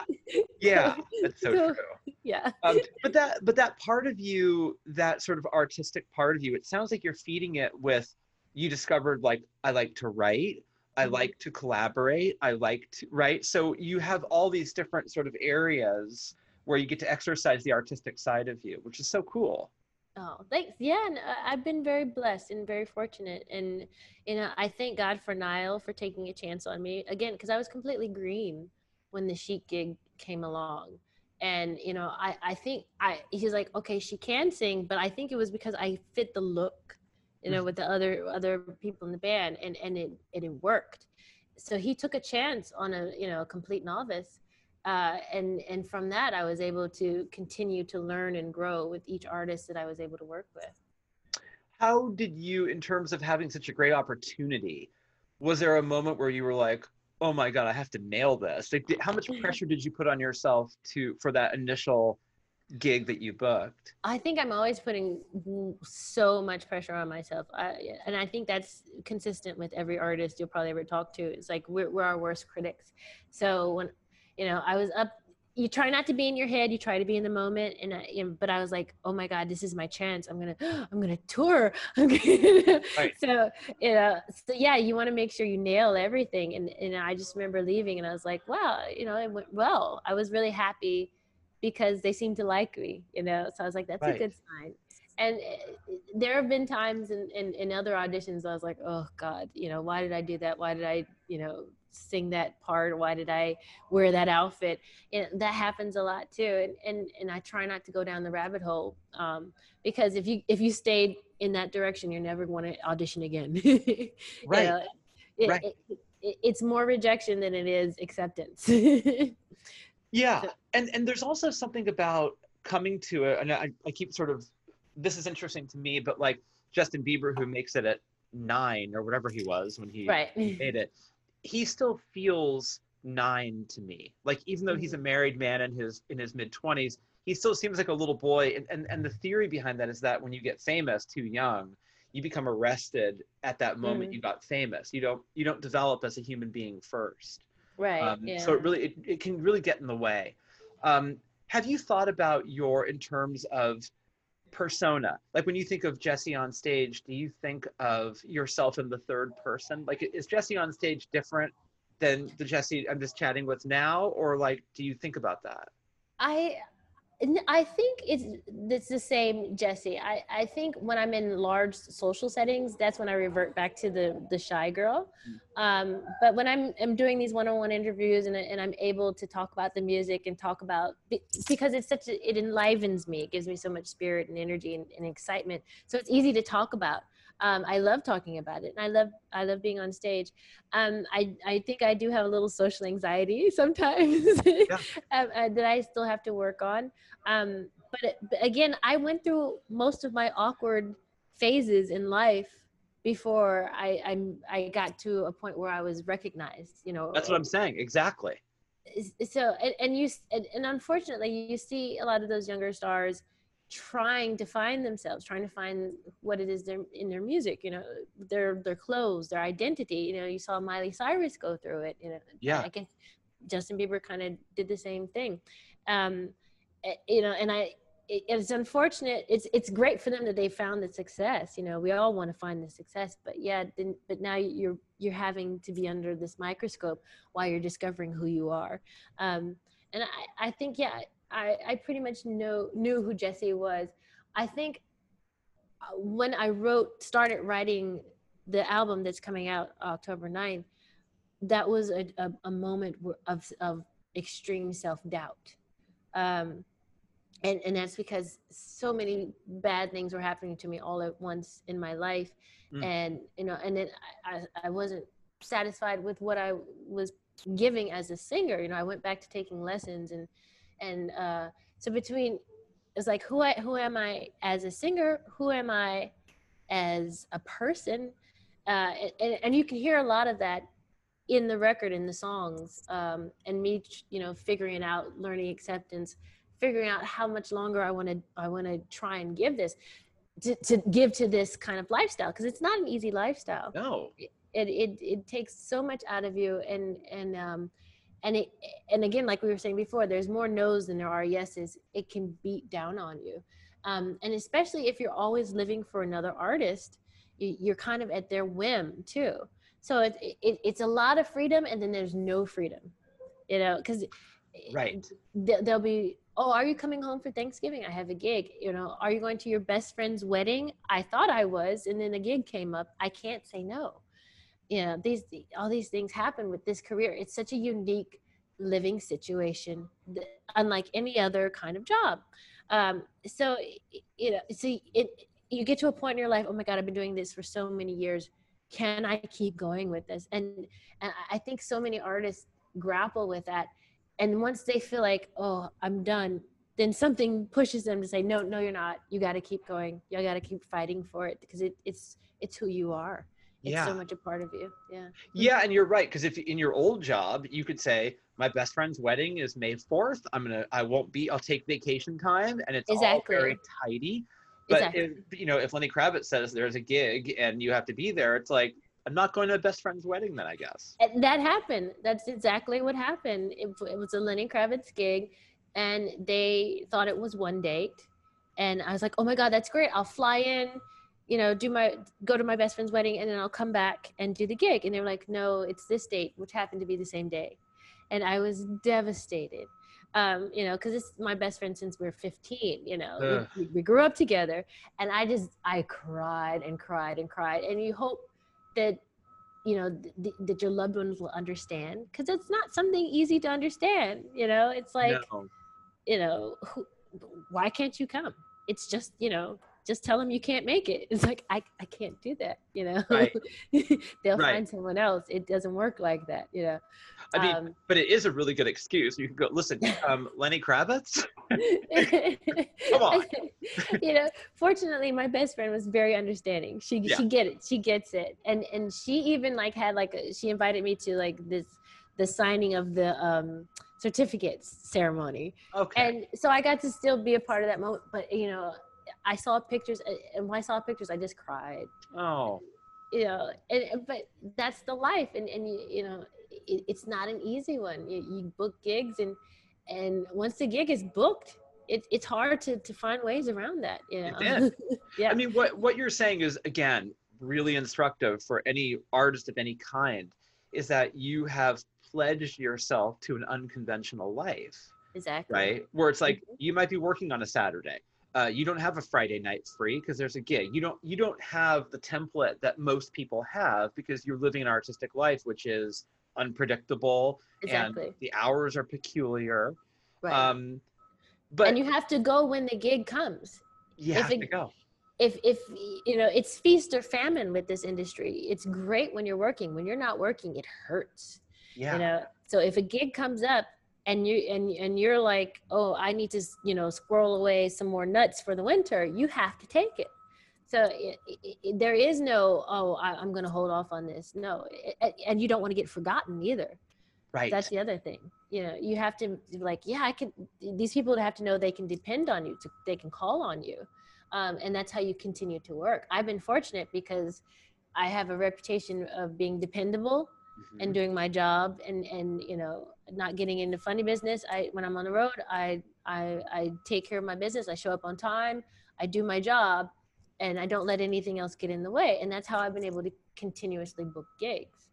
A: Yeah. That's so
B: So-
A: true.
B: yeah.
A: Um, but that but that part of you that sort of artistic part of you it sounds like you're feeding it with you discovered like i like to write i
B: Mhm.
A: like to collaborate i like to right so you have all these different sort of areas where you get to exercise the artistic side of you which is so cool
B: Oh, thanks. Yeah, and uh, I've been very blessed and very fortunate, and you know, I thank God for Nile for taking a chance on me again because I was completely green when the Chic gig came along, and you know, I I think I he's like, okay, she can sing, but I think it was because I fit the look, you know, with the other other people in the band, and and it and it worked. So he took a chance on a you know a complete novice, uh, and and from that I was able to continue to learn and grow with each artist that I was able to work with.
A: how did you in terms of having such a great opportunity was there a moment where you were like oh my god i have to nail this like, how much pressure did you put on yourself to for that initial gig that you booked
B: I think I'm always putting so much pressure on myself, I, and I think that's consistent with every artist you'll probably ever talk to. It's like we're, we're our worst critics. So when you know I was up, you try not to be in your head. You try to be in the moment, and I, you know, but I was like, oh my god, this is my chance. I'm gonna I'm gonna tour. I'm gonna-
A: Right.
B: So you know, so yeah, you want to make sure you nail everything. And and I just remember leaving, and I was like, wow, you know, it went well. I was really happy because they seemed to like me, you know. So I was like, that's
A: Right.
B: a good sign. And uh, there have been times in, in, in other auditions I was like, oh God, you know, why did I do that? Why did I, you know, sing that part? Why did I wear that outfit? And that happens a lot too. And, and, and I try not to go down the rabbit hole um, because if you, if you stayed in that direction, you're never going to audition again. You
A: Right.
B: know, it-
A: Right.
B: it- it- it's more rejection than it is acceptance.
A: Yeah,
B: So-
A: and and there's also something about coming to it, and I, I keep sort of this is interesting to me, but like Justin Bieber, who makes it at nine or whatever he was when he
B: right.
A: made it, he still feels nine to me. Like even though he's a married man in his in his mid twenties, he still seems like a little boy. And, and and the theory behind that is that when you get famous too young, you become arrested at that moment
B: Mm.
A: you got famous. You don't you don't develop as a human being first.
B: Right.
A: Um,
B: yeah.
A: So it really it, it can really get in the way. Um, have you thought about your in terms of persona? Like when you think of Jesse on stage, do you think of yourself in the third person? Like is Jesse on stage different than the Jesse I'm just chatting with now, or like do you think about that?
B: I I think it's it's the same, Jesse. I, I think when I'm in large social settings, that's when I revert back to the the shy girl. Um, but when I'm I'm doing these one-on-one interviews and, and I'm able to talk about the music and talk about because it's such a, it enlivens me. It gives me so much spirit and energy and, and excitement. So it's easy to talk about. Um, I love talking about it, and I love I love being on stage. Um, I I think I do have a little social anxiety sometimes um, uh, that I still have to work on. Um, but, but again, I went through most of my awkward phases in life before I, I I got to a point where I was recognized. You know,
A: That's what I'm saying. Exactly.
B: so and, and you and, and unfortunately you see a lot of those younger stars trying to find themselves trying to find what it is they're, in their music you know their their clothes their identity you know you saw miley cyrus go through it you know
A: Yeah.
B: i guess justin bieber kind of did the same thing um eh, you know and i it, it's unfortunate it's it's great for them that they found the success you know we all want to find the success but yeah then but now you're you're having to be under this microscope while you're discovering who you are um and i i think yeah i i pretty much know knew who jesse was. I think uh, when i wrote started writing the album that's coming out october 9th that was a, a, a moment of of extreme self-doubt. Um and and that's because so many bad things were happening to me all at once in my life.
A: Mm.
B: and you know and then I, I i wasn't satisfied with what i was giving as a singer. You know i went back to taking lessons and and uh so between it's like who i who am i as a singer? Who am i as a person? Uh and, and you can hear a lot of that in the record in the songs um and me you know figuring out learning acceptance figuring out how much longer i want to i want to try and give this to, to give to this kind of lifestyle because it's not an easy lifestyle.
A: No.
B: it, it it takes so much out of you and and um and it and again like we were saying before there's more no's than there are yeses. It can beat down on you. Um and especially if you're always living for another artist you, you're kind of at their whim too. So it, it it's a lot of freedom and then there's no freedom you know because
A: Right.
B: they'll be oh are you coming home for thanksgiving? I have a gig. You know are you going to your best friend's wedding? I thought i was. And then a gig came up. I can't say no you know these all these things happen with this career. It's such a unique living situation unlike any other kind of job. Um so you know see it you get to a point in your life oh my god i've been doing this for so many years. Can i keep going with this? And, and i think so many artists grapple with that. And once they feel like oh i'm done then something pushes them to say no no you're not. You got to keep going. You got to keep fighting for it because it, it's it's who you are it's
A: Yeah.
B: so much a part of you yeah
A: Yeah, mm-hmm. and you're right because if in your old job you could say my best friend's wedding is May 4th, I'm gonna I won't be I'll take vacation time and it's
B: Exactly.
A: all very tidy. But
B: Exactly.
A: if you know if Lenny Kravitz says there's a gig and you have to be there, it's like I'm not going to a best friend's wedding then I guess.
B: And that happened that's exactly what happened it, it was a lenny kravitz gig and they thought it was one date and i was like oh my god that's great i'll fly in you know do my go to my best friend's wedding and then i'll come back and do the gig. And they were like no it's this date which happened to be the same day. And i was devastated um you know because it's my best friend since we were 15 you know we- we, we grew up together. And i just i cried and cried and cried. And you hope that you know th- th- that your loved ones will understand because it's not something easy to understand you know? It's like
A: no.
B: you know who, why can't you come? It's just you know just tell them you can't make it it's like i, I can't do that you know
A: Right.
B: they'll
A: Right.
B: find someone else it doesn't work like that you know
A: I mean,
B: um,
A: but it is a really good excuse. You can go listen, um, Lenny Kravitz. Come on.
B: you know fortunately my best friend was very understanding she
A: Yeah.
B: she get it she gets it and and she even like had like a, she invited me to like this the signing of the um certificates ceremony
A: Okay.
B: and so i got to still be a part of that moment but you know i saw pictures and when i saw pictures i just cried
A: oh.
B: you know and, and- but that's the life and and you, you know it, it's not an easy one you, you book gigs and and once the gig is booked it, it's hard to to find ways around that you know yeah
A: I mean, what what you're saying is again really instructive for any artist of any kind. Is that you have pledged yourself to an unconventional life,
B: exactly.
A: right? Where it's like
B: Mhm.
A: you might be working on a Saturday. Uh, you don't have a Friday night free because there's a gig. You don't you don't have the template that most people have because you're living an artistic life, which is unpredictable
B: Exactly.
A: and the hours are peculiar.
B: right.
A: Um, but
B: and you have to go when the gig comes.
A: you
B: if
A: have
B: it-
A: to go.
B: if if you know it's feast or famine with this industry it's great when you're working when you're not working it hurts
A: Yeah.
B: you know so if a gig comes up and you and and you're like oh i need to you know squirrel away some more nuts for the winter you have to take it. So it, it, there is no oh I, i'm going to hold off on this. No it, and you don't want to get forgotten either.
A: Right.
B: that's the other thing you know you have to like yeah i can these people have to know they can depend on you to, they can call on you um, and that's how you continue to work. I've been fortunate because i have a reputation of being dependable
A: Mhm.
B: and doing my job and and you know not getting into funny business i when i'm on the road i i i take care of my business i show up on time i do my job and i don't let anything else get in the way and that's how i've been able to continuously book gigs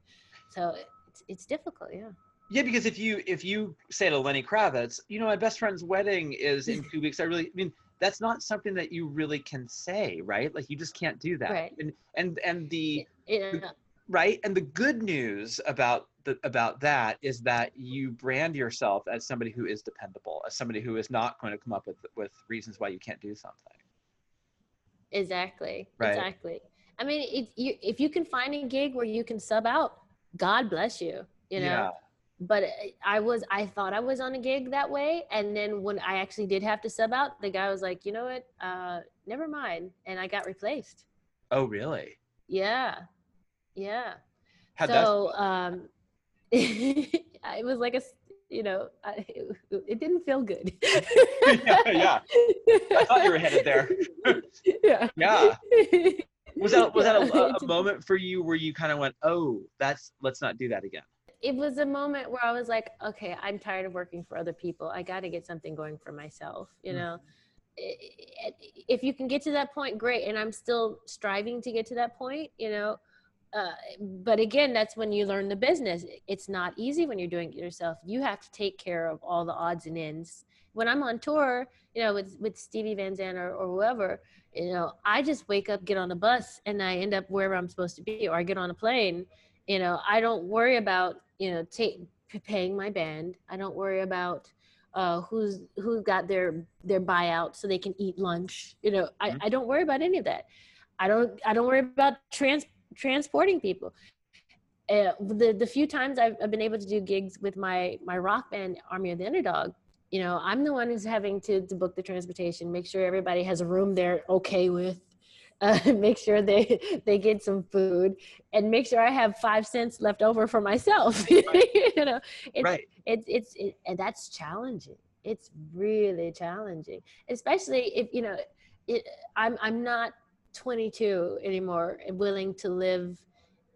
B: so it's, it's difficult yeah
A: Yeah, because if you if you say to Lenny Kravitz, you know, my best friend's wedding is in two weeks. I really, I mean, that's not something that you really can say, right? Like you just can't do that.
B: Right.
A: And and and the
B: yeah
A: right and the good news about the about that is that you brand yourself as somebody who is dependable, as somebody who is not going to come up with with reasons why you can't do something.
B: Exactly.
A: Right.
B: Exactly. I mean, if you if you can find a gig where you can sub out, God bless you. You know.
A: Yeah.
B: But I was I thought I was on a gig that way, and then when I actually did have to sub out, the guy was like, you know what, uh, never mind, and I got replaced.
A: Oh, really?
B: Yeah. Yeah.
A: How'd
B: so um, it was like a, you know I, it, it didn't feel good.
A: yeah, yeah. I thought you were headed there.
B: yeah.
A: Yeah. Was that was that
B: Yeah,
A: a, a, a moment for you where you kind of went, "Oh, that's let's not do that again."
B: it was a moment where I was like, okay, I'm tired of working for other people. I got to get something going for myself. You
A: Mhm.
B: know, if you can get to that point, great. And I'm still striving to get to that point. You know, uh, but again, that's when you learn the business. It's not easy when you're doing it yourself. You have to take care of all the odds and ends. When I'm on tour, you know, with with Stevie Van Zandt or, or whoever, you know, I just wake up, get on a bus, and I end up wherever I'm supposed to be, or I get on a plane. You know, I don't worry about you know take, paying my band. I don't worry about uh, who's who's got their their buyout so they can eat lunch. You know, I,
A: Mhm.
B: I don't worry about any of that. I don't I don't worry about trans transporting people. Uh, the the few times I've, I've been able to do gigs with my my rock band Army of the Underdog, you know, I'm the one who's having to, to book the transportation, make sure everybody has a room they're okay with, uh, make sure they they get some food, and make sure I have five cents left over for myself. you know, it's
A: right.
B: it's it's it, and that's challenging. It's really challenging, especially if you know, it, I'm I'm not 22 anymore and willing to live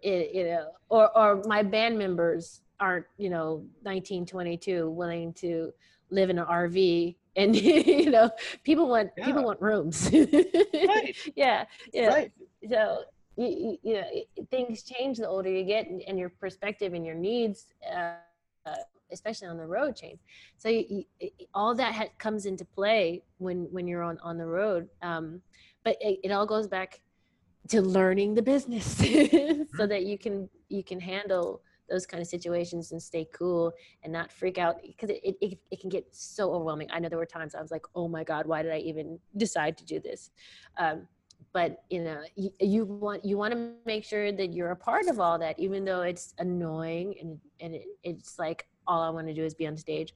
B: it, you know or or my band members aren't you know 19 22 willing to live in an rv and you know people want
A: Yeah.
B: people want rooms
A: Right.
B: yeah yeah
A: Right.
B: so you, you, know things change the older you get and, and your perspective and your needs uh, uh, especially on the road change so you, you, all that ha- comes into play when when you're on on the road um, but it, it all goes back to learning the business so that you can you can handle those kind of situations and stay cool and not freak out because it, it, it can get so overwhelming. I know there were times i was like oh my god why did i even decide to do this? Um, but you know you, you want you want to make sure that you're a part of all that even though it's annoying and and it, it's like all i want to do is be on stage.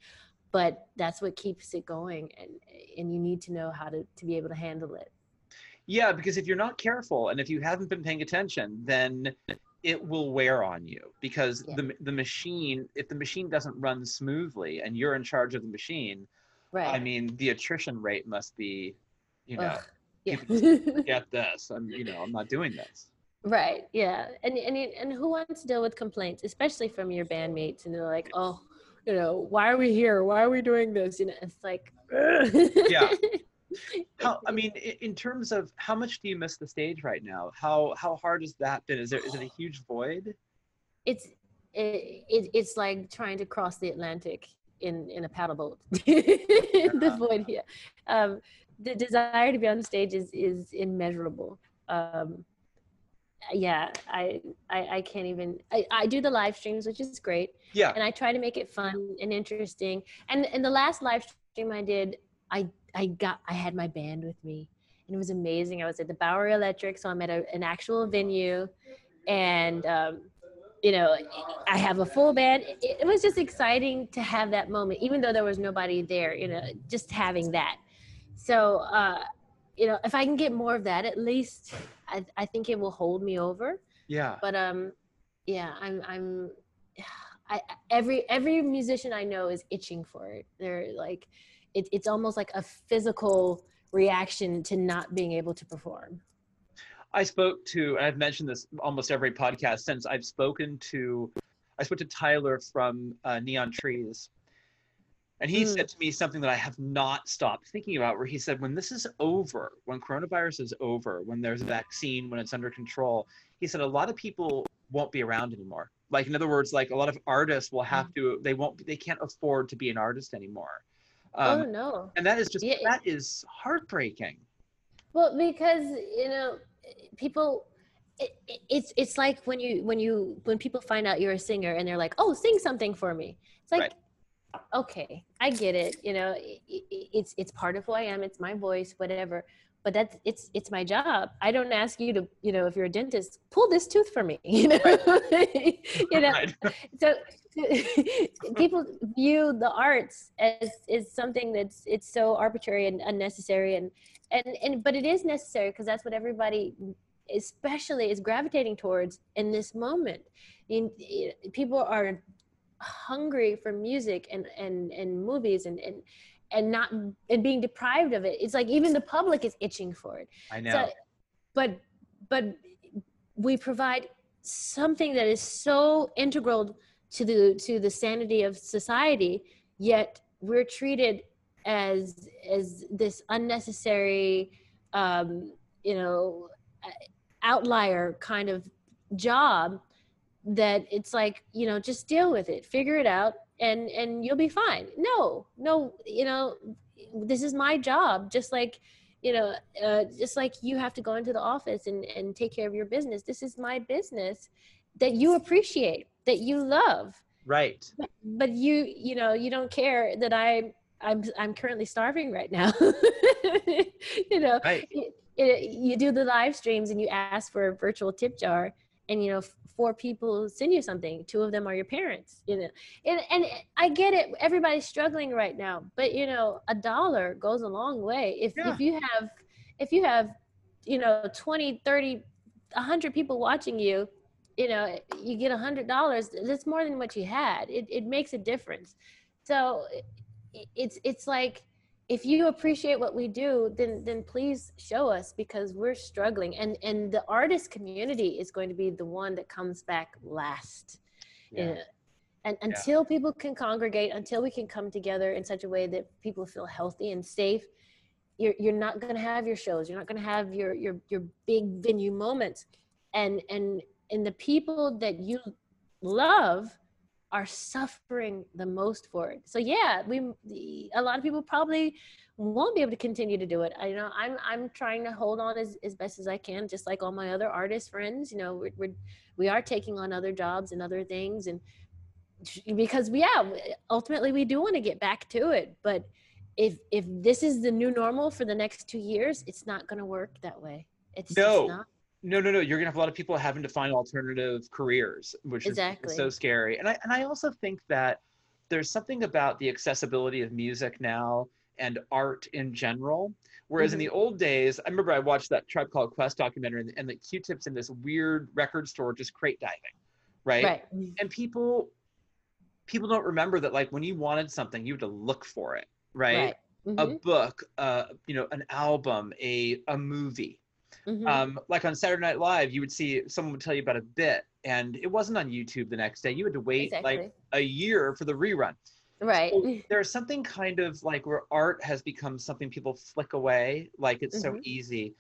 B: But that's what keeps it going and and you need to know how to to be able to handle it
A: Yeah, because if you're not careful and if you haven't been paying attention, then it will wear on you because
B: Yeah.
A: the the machine if the machine doesn't run smoothly and you're in charge of the machine,
B: right
A: I mean, the attrition rate must be, you know,
B: Ugh, yeah
A: get this. I'm, you know, I'm not doing this.
B: right yeah and and and who wants to deal with complaints especially from your bandmates and they're like oh you know why are we here why are we doing this you know it's like
A: Yeah. How I mean, in terms of how much do you miss the stage right now? How how hard has that been? Is there is it a huge void?
B: it's it, it, it's like trying to cross the atlantic in in a paddle boat the void here um the desire to be on the stage is is immeasurable um yeah i i, I can't even I, I do the live streams which is great
A: Yeah.
B: and i try to make it fun and interesting and and the last live stream i did i i got i had my band with me and it was amazing. I was at the bowery electric so i'm at a, an actual venue and um you know i have a full band. It, it was just exciting to have that moment even though there was nobody there you know just having that. So uh you know if i can get more of that at least i, I think it will hold me over.
A: Yeah.
B: but um yeah i'm i'm I, every every musician i know is itching for it. They're like it, it's almost like a physical reaction to not being able to perform
A: I spoke to, and I've mentioned this almost every podcast since I've spoken to, I spoke to Tyler from uh, Neon Trees. And he
B: Mm.
A: said to me something that I have not stopped thinking about, where he said, when this is over, when coronavirus is over, when there's a vaccine, when it's under control, he said a lot of people won't be around anymore. Like, in other words, like a lot of artists will have to, they won't, they can't afford to be an artist anymore. Um,
B: oh no
A: and that is just,
B: Yeah.
A: that is heartbreaking.
B: Well, because you know, people. It, it- it's it's like when you when you when people find out you're a singer and they're like, "Oh, sing something for me." It's like,
A: Right.
B: okay, I get it. You know, i i it's it's part of who I am. It's my voice, whatever. But that's it's it's my job. I don't ask you to you know if you're a dentist, pull this tooth for me. You know, you know.
A: Right.
B: So people view the arts as is something that's it's so arbitrary and unnecessary and and and but it is necessary because that's what everybody especially is gravitating towards in this moment. In, people are hungry for music and and and movies and and and not and being deprived of it. It's like even the public is itching for it.
A: I know.
B: so, but but we provide something that is so integral to the to the sanity of society, yet we're treated as as this unnecessary, um, you know, outlier kind of job that it's like you know just deal with it figure it out and and you'll be fine. No no you know this is my job just like you know uh, just like you have to go into the office and and take care of your business. This is my business that you appreciate that you love.
A: Right.
B: but you you know you don't care that i i'm i'm currently starving right now. You know
A: Right.
B: you, you do the live streams and you ask for a virtual tip jar and you know four people send you something. Two of them are your parents you know. And, and i get it. Everybody's struggling right now. But you know a dollar goes a long way. If
A: Yeah.
B: if you have if you have you know 20 30 100 people watching you you know you get a hundred dollars that's more than what you had. It, it makes a difference. So it's it's like if you appreciate what we do then then please show us because we're struggling. And and the artist community is going to be the one that comes back last.
A: Yeah.
B: Uh, and until people can congregate until we can come together in such a way that people feel healthy and safe you're, you're not going to have your shows. You're not going to have your your your big venue moments. And and and the people that you love are suffering the most for it. So yeah we a lot of people probably won't be able to continue to do it. I you know i'm i'm trying to hold on as, as best as i can just like all my other artist friends you know we're, we're we are taking on other jobs and other things. And because we yeah ultimately we do want to get back to it. But if if this is the new normal for the next two years it's not going to work that way. It's
A: No. No, no, no. You're gonna have a lot of people having to find alternative careers, which is-
B: Exactly.
A: is so scary. And I and I also think that there's something about the accessibility of music now and art in general. Whereas in
B: Mhm.
A: the old days, I remember I watched that Tribe Called Quest documentary, and, and the Q-tips in this weird record store just crate diving, right?
B: right
A: And people, people don't remember that like when you wanted something, you had to look for it, right?
B: right
A: A
B: Mhm,
A: book, uh, you know, an album, a a movie
B: mhm.
A: um, like on Saturday Night Live, you would see someone would tell you about a bit, and it wasn't on YouTube the next day. You had to wait
B: exactly
A: like a year for the rerun.
B: right
A: So there's something kind of like where art has become something people flick away, like it's so
B: Mhm.
A: easy.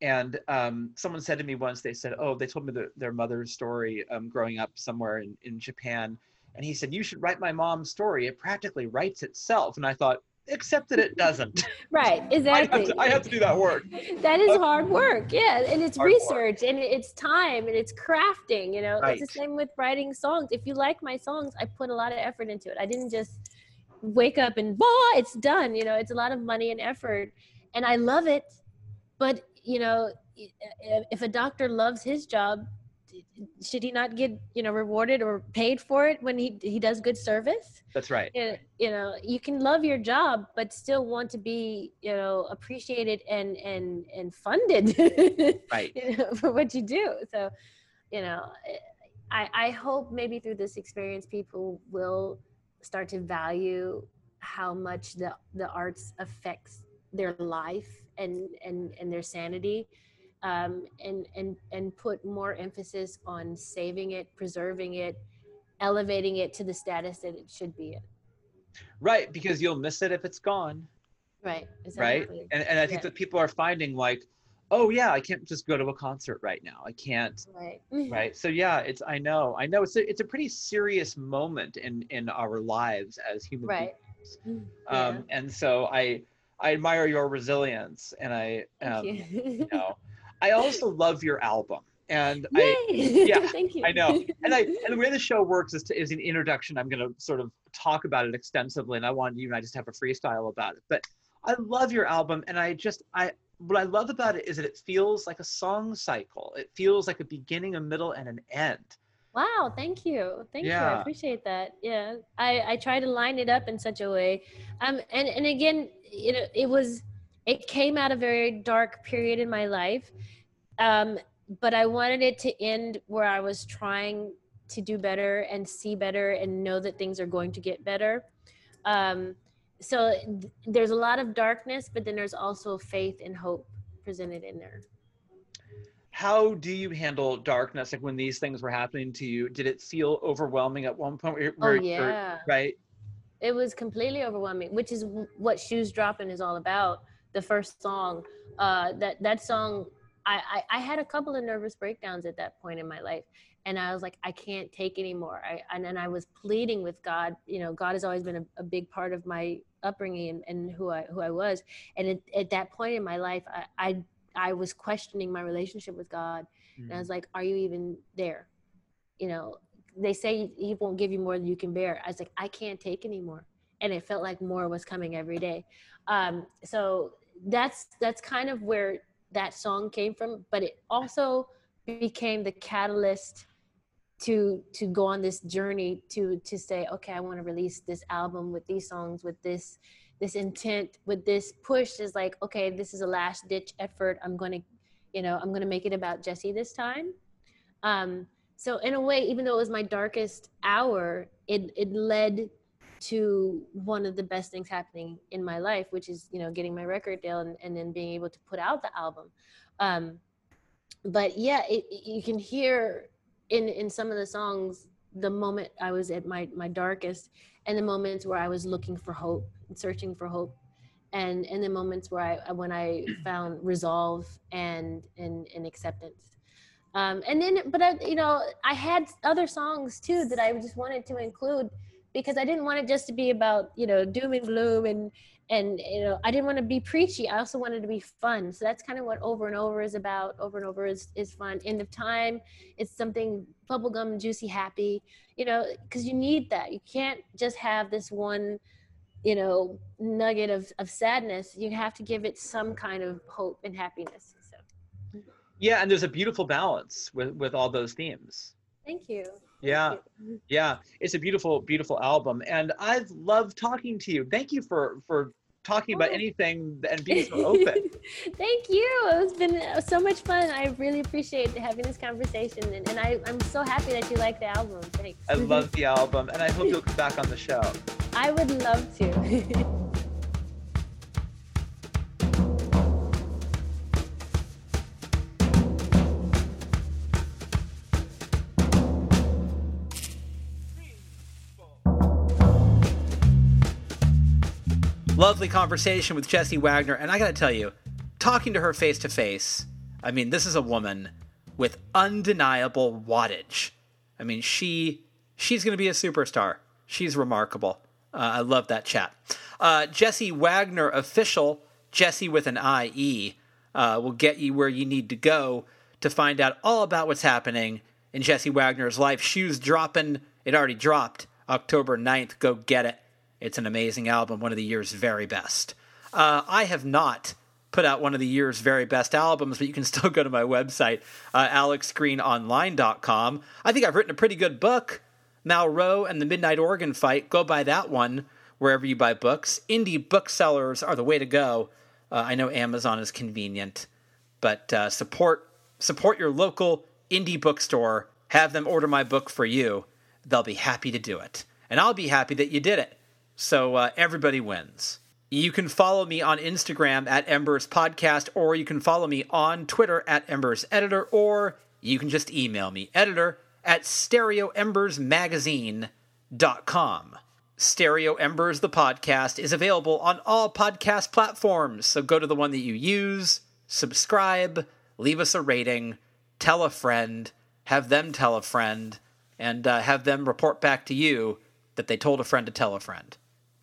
A: And um, someone said to me once, they said, "Oh, they told me the, their mother's story um, growing up somewhere in, in Japan, and he said, "You should write my mom's story. It practically writes itself." And I thought, except that it doesn't.
B: Right,
A: I, have
B: exactly.
A: to, I have to do that work.
B: that is hard work yeah and it's
A: Hard work.
B: research and it's time and it's crafting you know
A: Right.
B: it's the same with writing songs if you like my songs i put a lot of effort into it i didn't just wake up and bah, it's done you know it's a lot of money and effort and i love it but you know if a doctor loves his job should he not get you know rewarded or paid for it when he he does good service
A: That's right.
B: you you know you can love your job but still want to be you know appreciated and and and funded
A: Right.
B: you know, for what you do so you know i i hope maybe through this experience people will start to value how much the the arts affects their life and and and their sanity um, and and and put more emphasis on saving it preserving it elevating it to the status that it should be in
A: Right, because you'll miss it if it's gone.
B: right Exactly. Right.
A: And and I think
B: Yeah.
A: that people are finding like, oh yeah, I can't just go to a concert right now. I can't.
B: right
A: Right. So yeah, it's I know. I know it's a it's a pretty serious moment in in our lives as human
B: right
A: beings.
B: Yeah.
A: Um and so I I admire your resilience and I um
B: you.
A: you know I also love your album. And I yeah,
B: thank you
A: I know. And I and the way the show works is to, is an introduction. I'm going to sort of talk about it extensively, and I want you and I just have a freestyle about it. But I love your album, and I just I what I love about it is that it feels like a song cycle. It feels like a beginning, a middle, and an end.
B: Wow, thank you. Thank you. I appreciate that. Yeah. I, I try to line it up in such a way. Um and, and again, you know, it was it came at a very dark period in my life. Um, but I wanted it to end where I was trying to do better and see better and know that things are going to get better. Um, so th- there's a lot of darkness, but then there's also faith and hope presented in there.
A: How do you handle darkness? Like when these things were happening to you, did it feel overwhelming at one point? Where,
B: Oh
A: where you're-
B: yeah.
A: right.
B: it was completely overwhelming which is what shoes dropping is all about the first song uh that that song I, I i had a couple of nervous breakdowns at that point in my life and i was like i can't take anymore i and then i was pleading with god you know god has always been a, a big part of my upbringing and, and who i who i was and at, at that point in my life I, I i was questioning my relationship with god and I was like, Are you even there? You know, they say he won't give you more than you can bear. I was like, I can't take anymore. And it felt like more was coming every day. Um, so that's that's kind of where that song came from. But it also became the catalyst to to go on this journey to to say, okay, I want to release this album with these songs, with this this intent, with this push is like, okay, this is a last ditch effort. I'm gonna you know i'm going to make it about jesse this time um, so in a way even though it was my darkest hour it, it led to one of the best things happening in my life which is you know getting my record deal and, and then being able to put out the album um, but yeah it, it- you can hear in in some of the songs the moment i was at my my darkest and the moments where i was looking for hope searching for hope and and the moments where I when I found resolve and and, and acceptance. Um, and then, but I, you know, I had other songs too that I just wanted to include because I didn't want it just to be about you know doom and gloom and and you know I didn't want to be preachy. I also wanted to be fun. So that's kind of what over and over is about. Over and over is is fun. End of time. It's something bubblegum, juicy, happy. You know, because you need that. You can't just have this one you know nugget of, of sadness you have to give it some kind of hope and happiness so
A: Yeah, and there's a beautiful balance with with all those themes.
B: thank you
A: Yeah. Yeah, it's a beautiful, beautiful album, and I've loved talking to you. Thank you for for talking about
B: Oh.
A: anything and being so open.
B: thank you it's been so much fun i really appreciate having this conversation and, and I, i'm so happy that you like the album thanks
A: I love the album, and I hope you'll come back on the show.
B: i would love to
D: Lovely conversation with Jessie Wagner, and I gotta tell you, talking to her face to face, I mean, this is a woman with undeniable wattage. I mean, she
A: she's going to be a superstar. She's remarkable. Uh, I love that chat. Uh, Jessie Wagner official, Jessie with an IE, uh, will get you where you need to go to find out all about what's happening in Jessie Wagner's life. Shoes dropping. It already dropped October 9th. Go get it. It's an amazing album, one of the year's very best. Uh, I have not put out one of the year's very best albums, but you can still go to my website, uh, alexgreenonline.com. I think I've written a pretty good book. Malraux and the Midnight Organ Fight. Go buy that one wherever you buy books. Indie booksellers are the way to go. Uh, I know Amazon is convenient, but uh, support support your local indie bookstore. Have them order my book for you. They'll be happy to do it, and I'll be happy that you did it. So uh, everybody wins. You can follow me on Instagram at Embers Podcast, or you can follow me on Twitter at Embers Editor, or you can just email me, editor at stereoembersmagazine.com. Stereo Embers, the podcast, is available on all podcast platforms, so go to the one that you use, subscribe, leave us a rating, tell a friend, have them tell a friend, and uh, have them report back to you that they told a friend to tell a friend.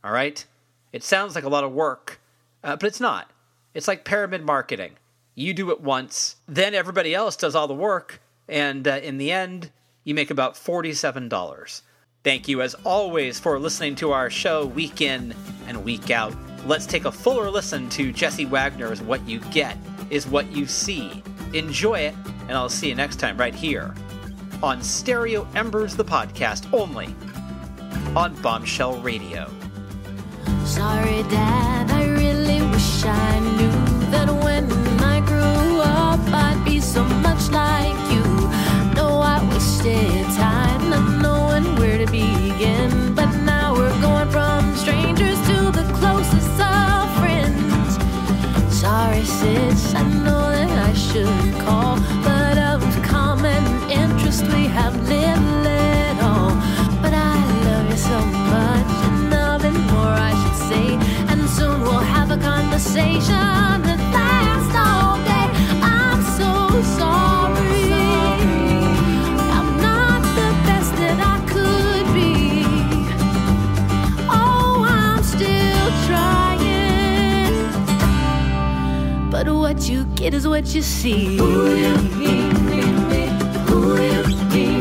A: All right? It sounds like a lot of work, uh, but it's not. It's like pyramid marketing. You do it once, then everybody else does all the work, and uh, in the end, you make about $47. Thank you, as always, for listening to our show week in and week out. Let's take a fuller listen to Jessie Wagner's What You Get is What You See. Enjoy it, and I'll see you next time right here on Stereo Embers, the podcast, only on Bombshell Radio.
B: Sorry, Dad, I really wish I knew that when I grew up I'd be so much like you. No, I not knowing where to begin, but now we're going from strangers to the closest of friends. Sorry, sis, I know that I should call, but of common interest we have little what you get is what you see. Ooh, you, me, me, me. Ooh, me.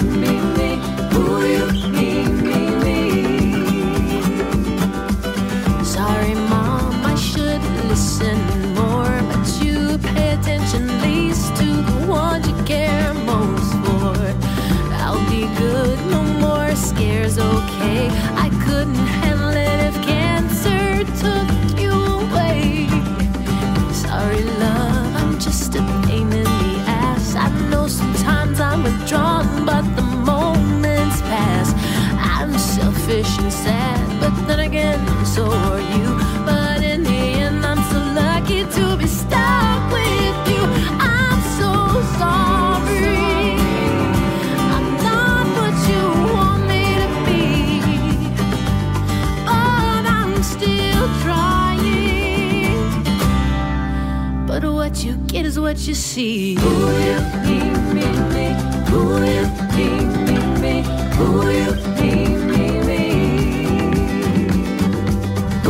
B: What you see. Ooh, you, me, me, me. Ooh, you, me, me, me. Ooh, you, me, me, me.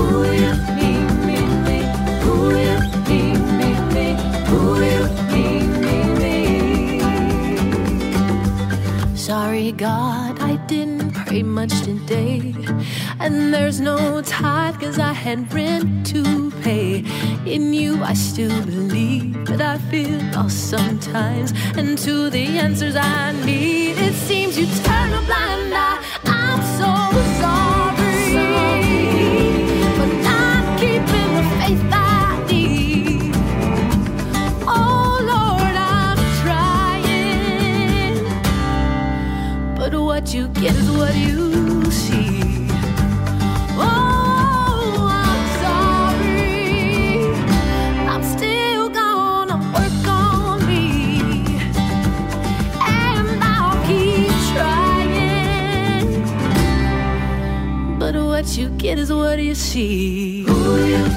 B: Ooh, you, me, me, me. Ooh, you, me, me, me. Ooh, you, me, me, me. Sorry, God, I didn't pray much today. And there's no tithe cause I had rent. In you, I still believe, but I feel lost sometimes. And to the answers I need, it seems you turn a blind eye. I'm so sorry for not keeping the faith I need. Oh Lord, I'm trying. But what you get is what you it is what you see. You, you.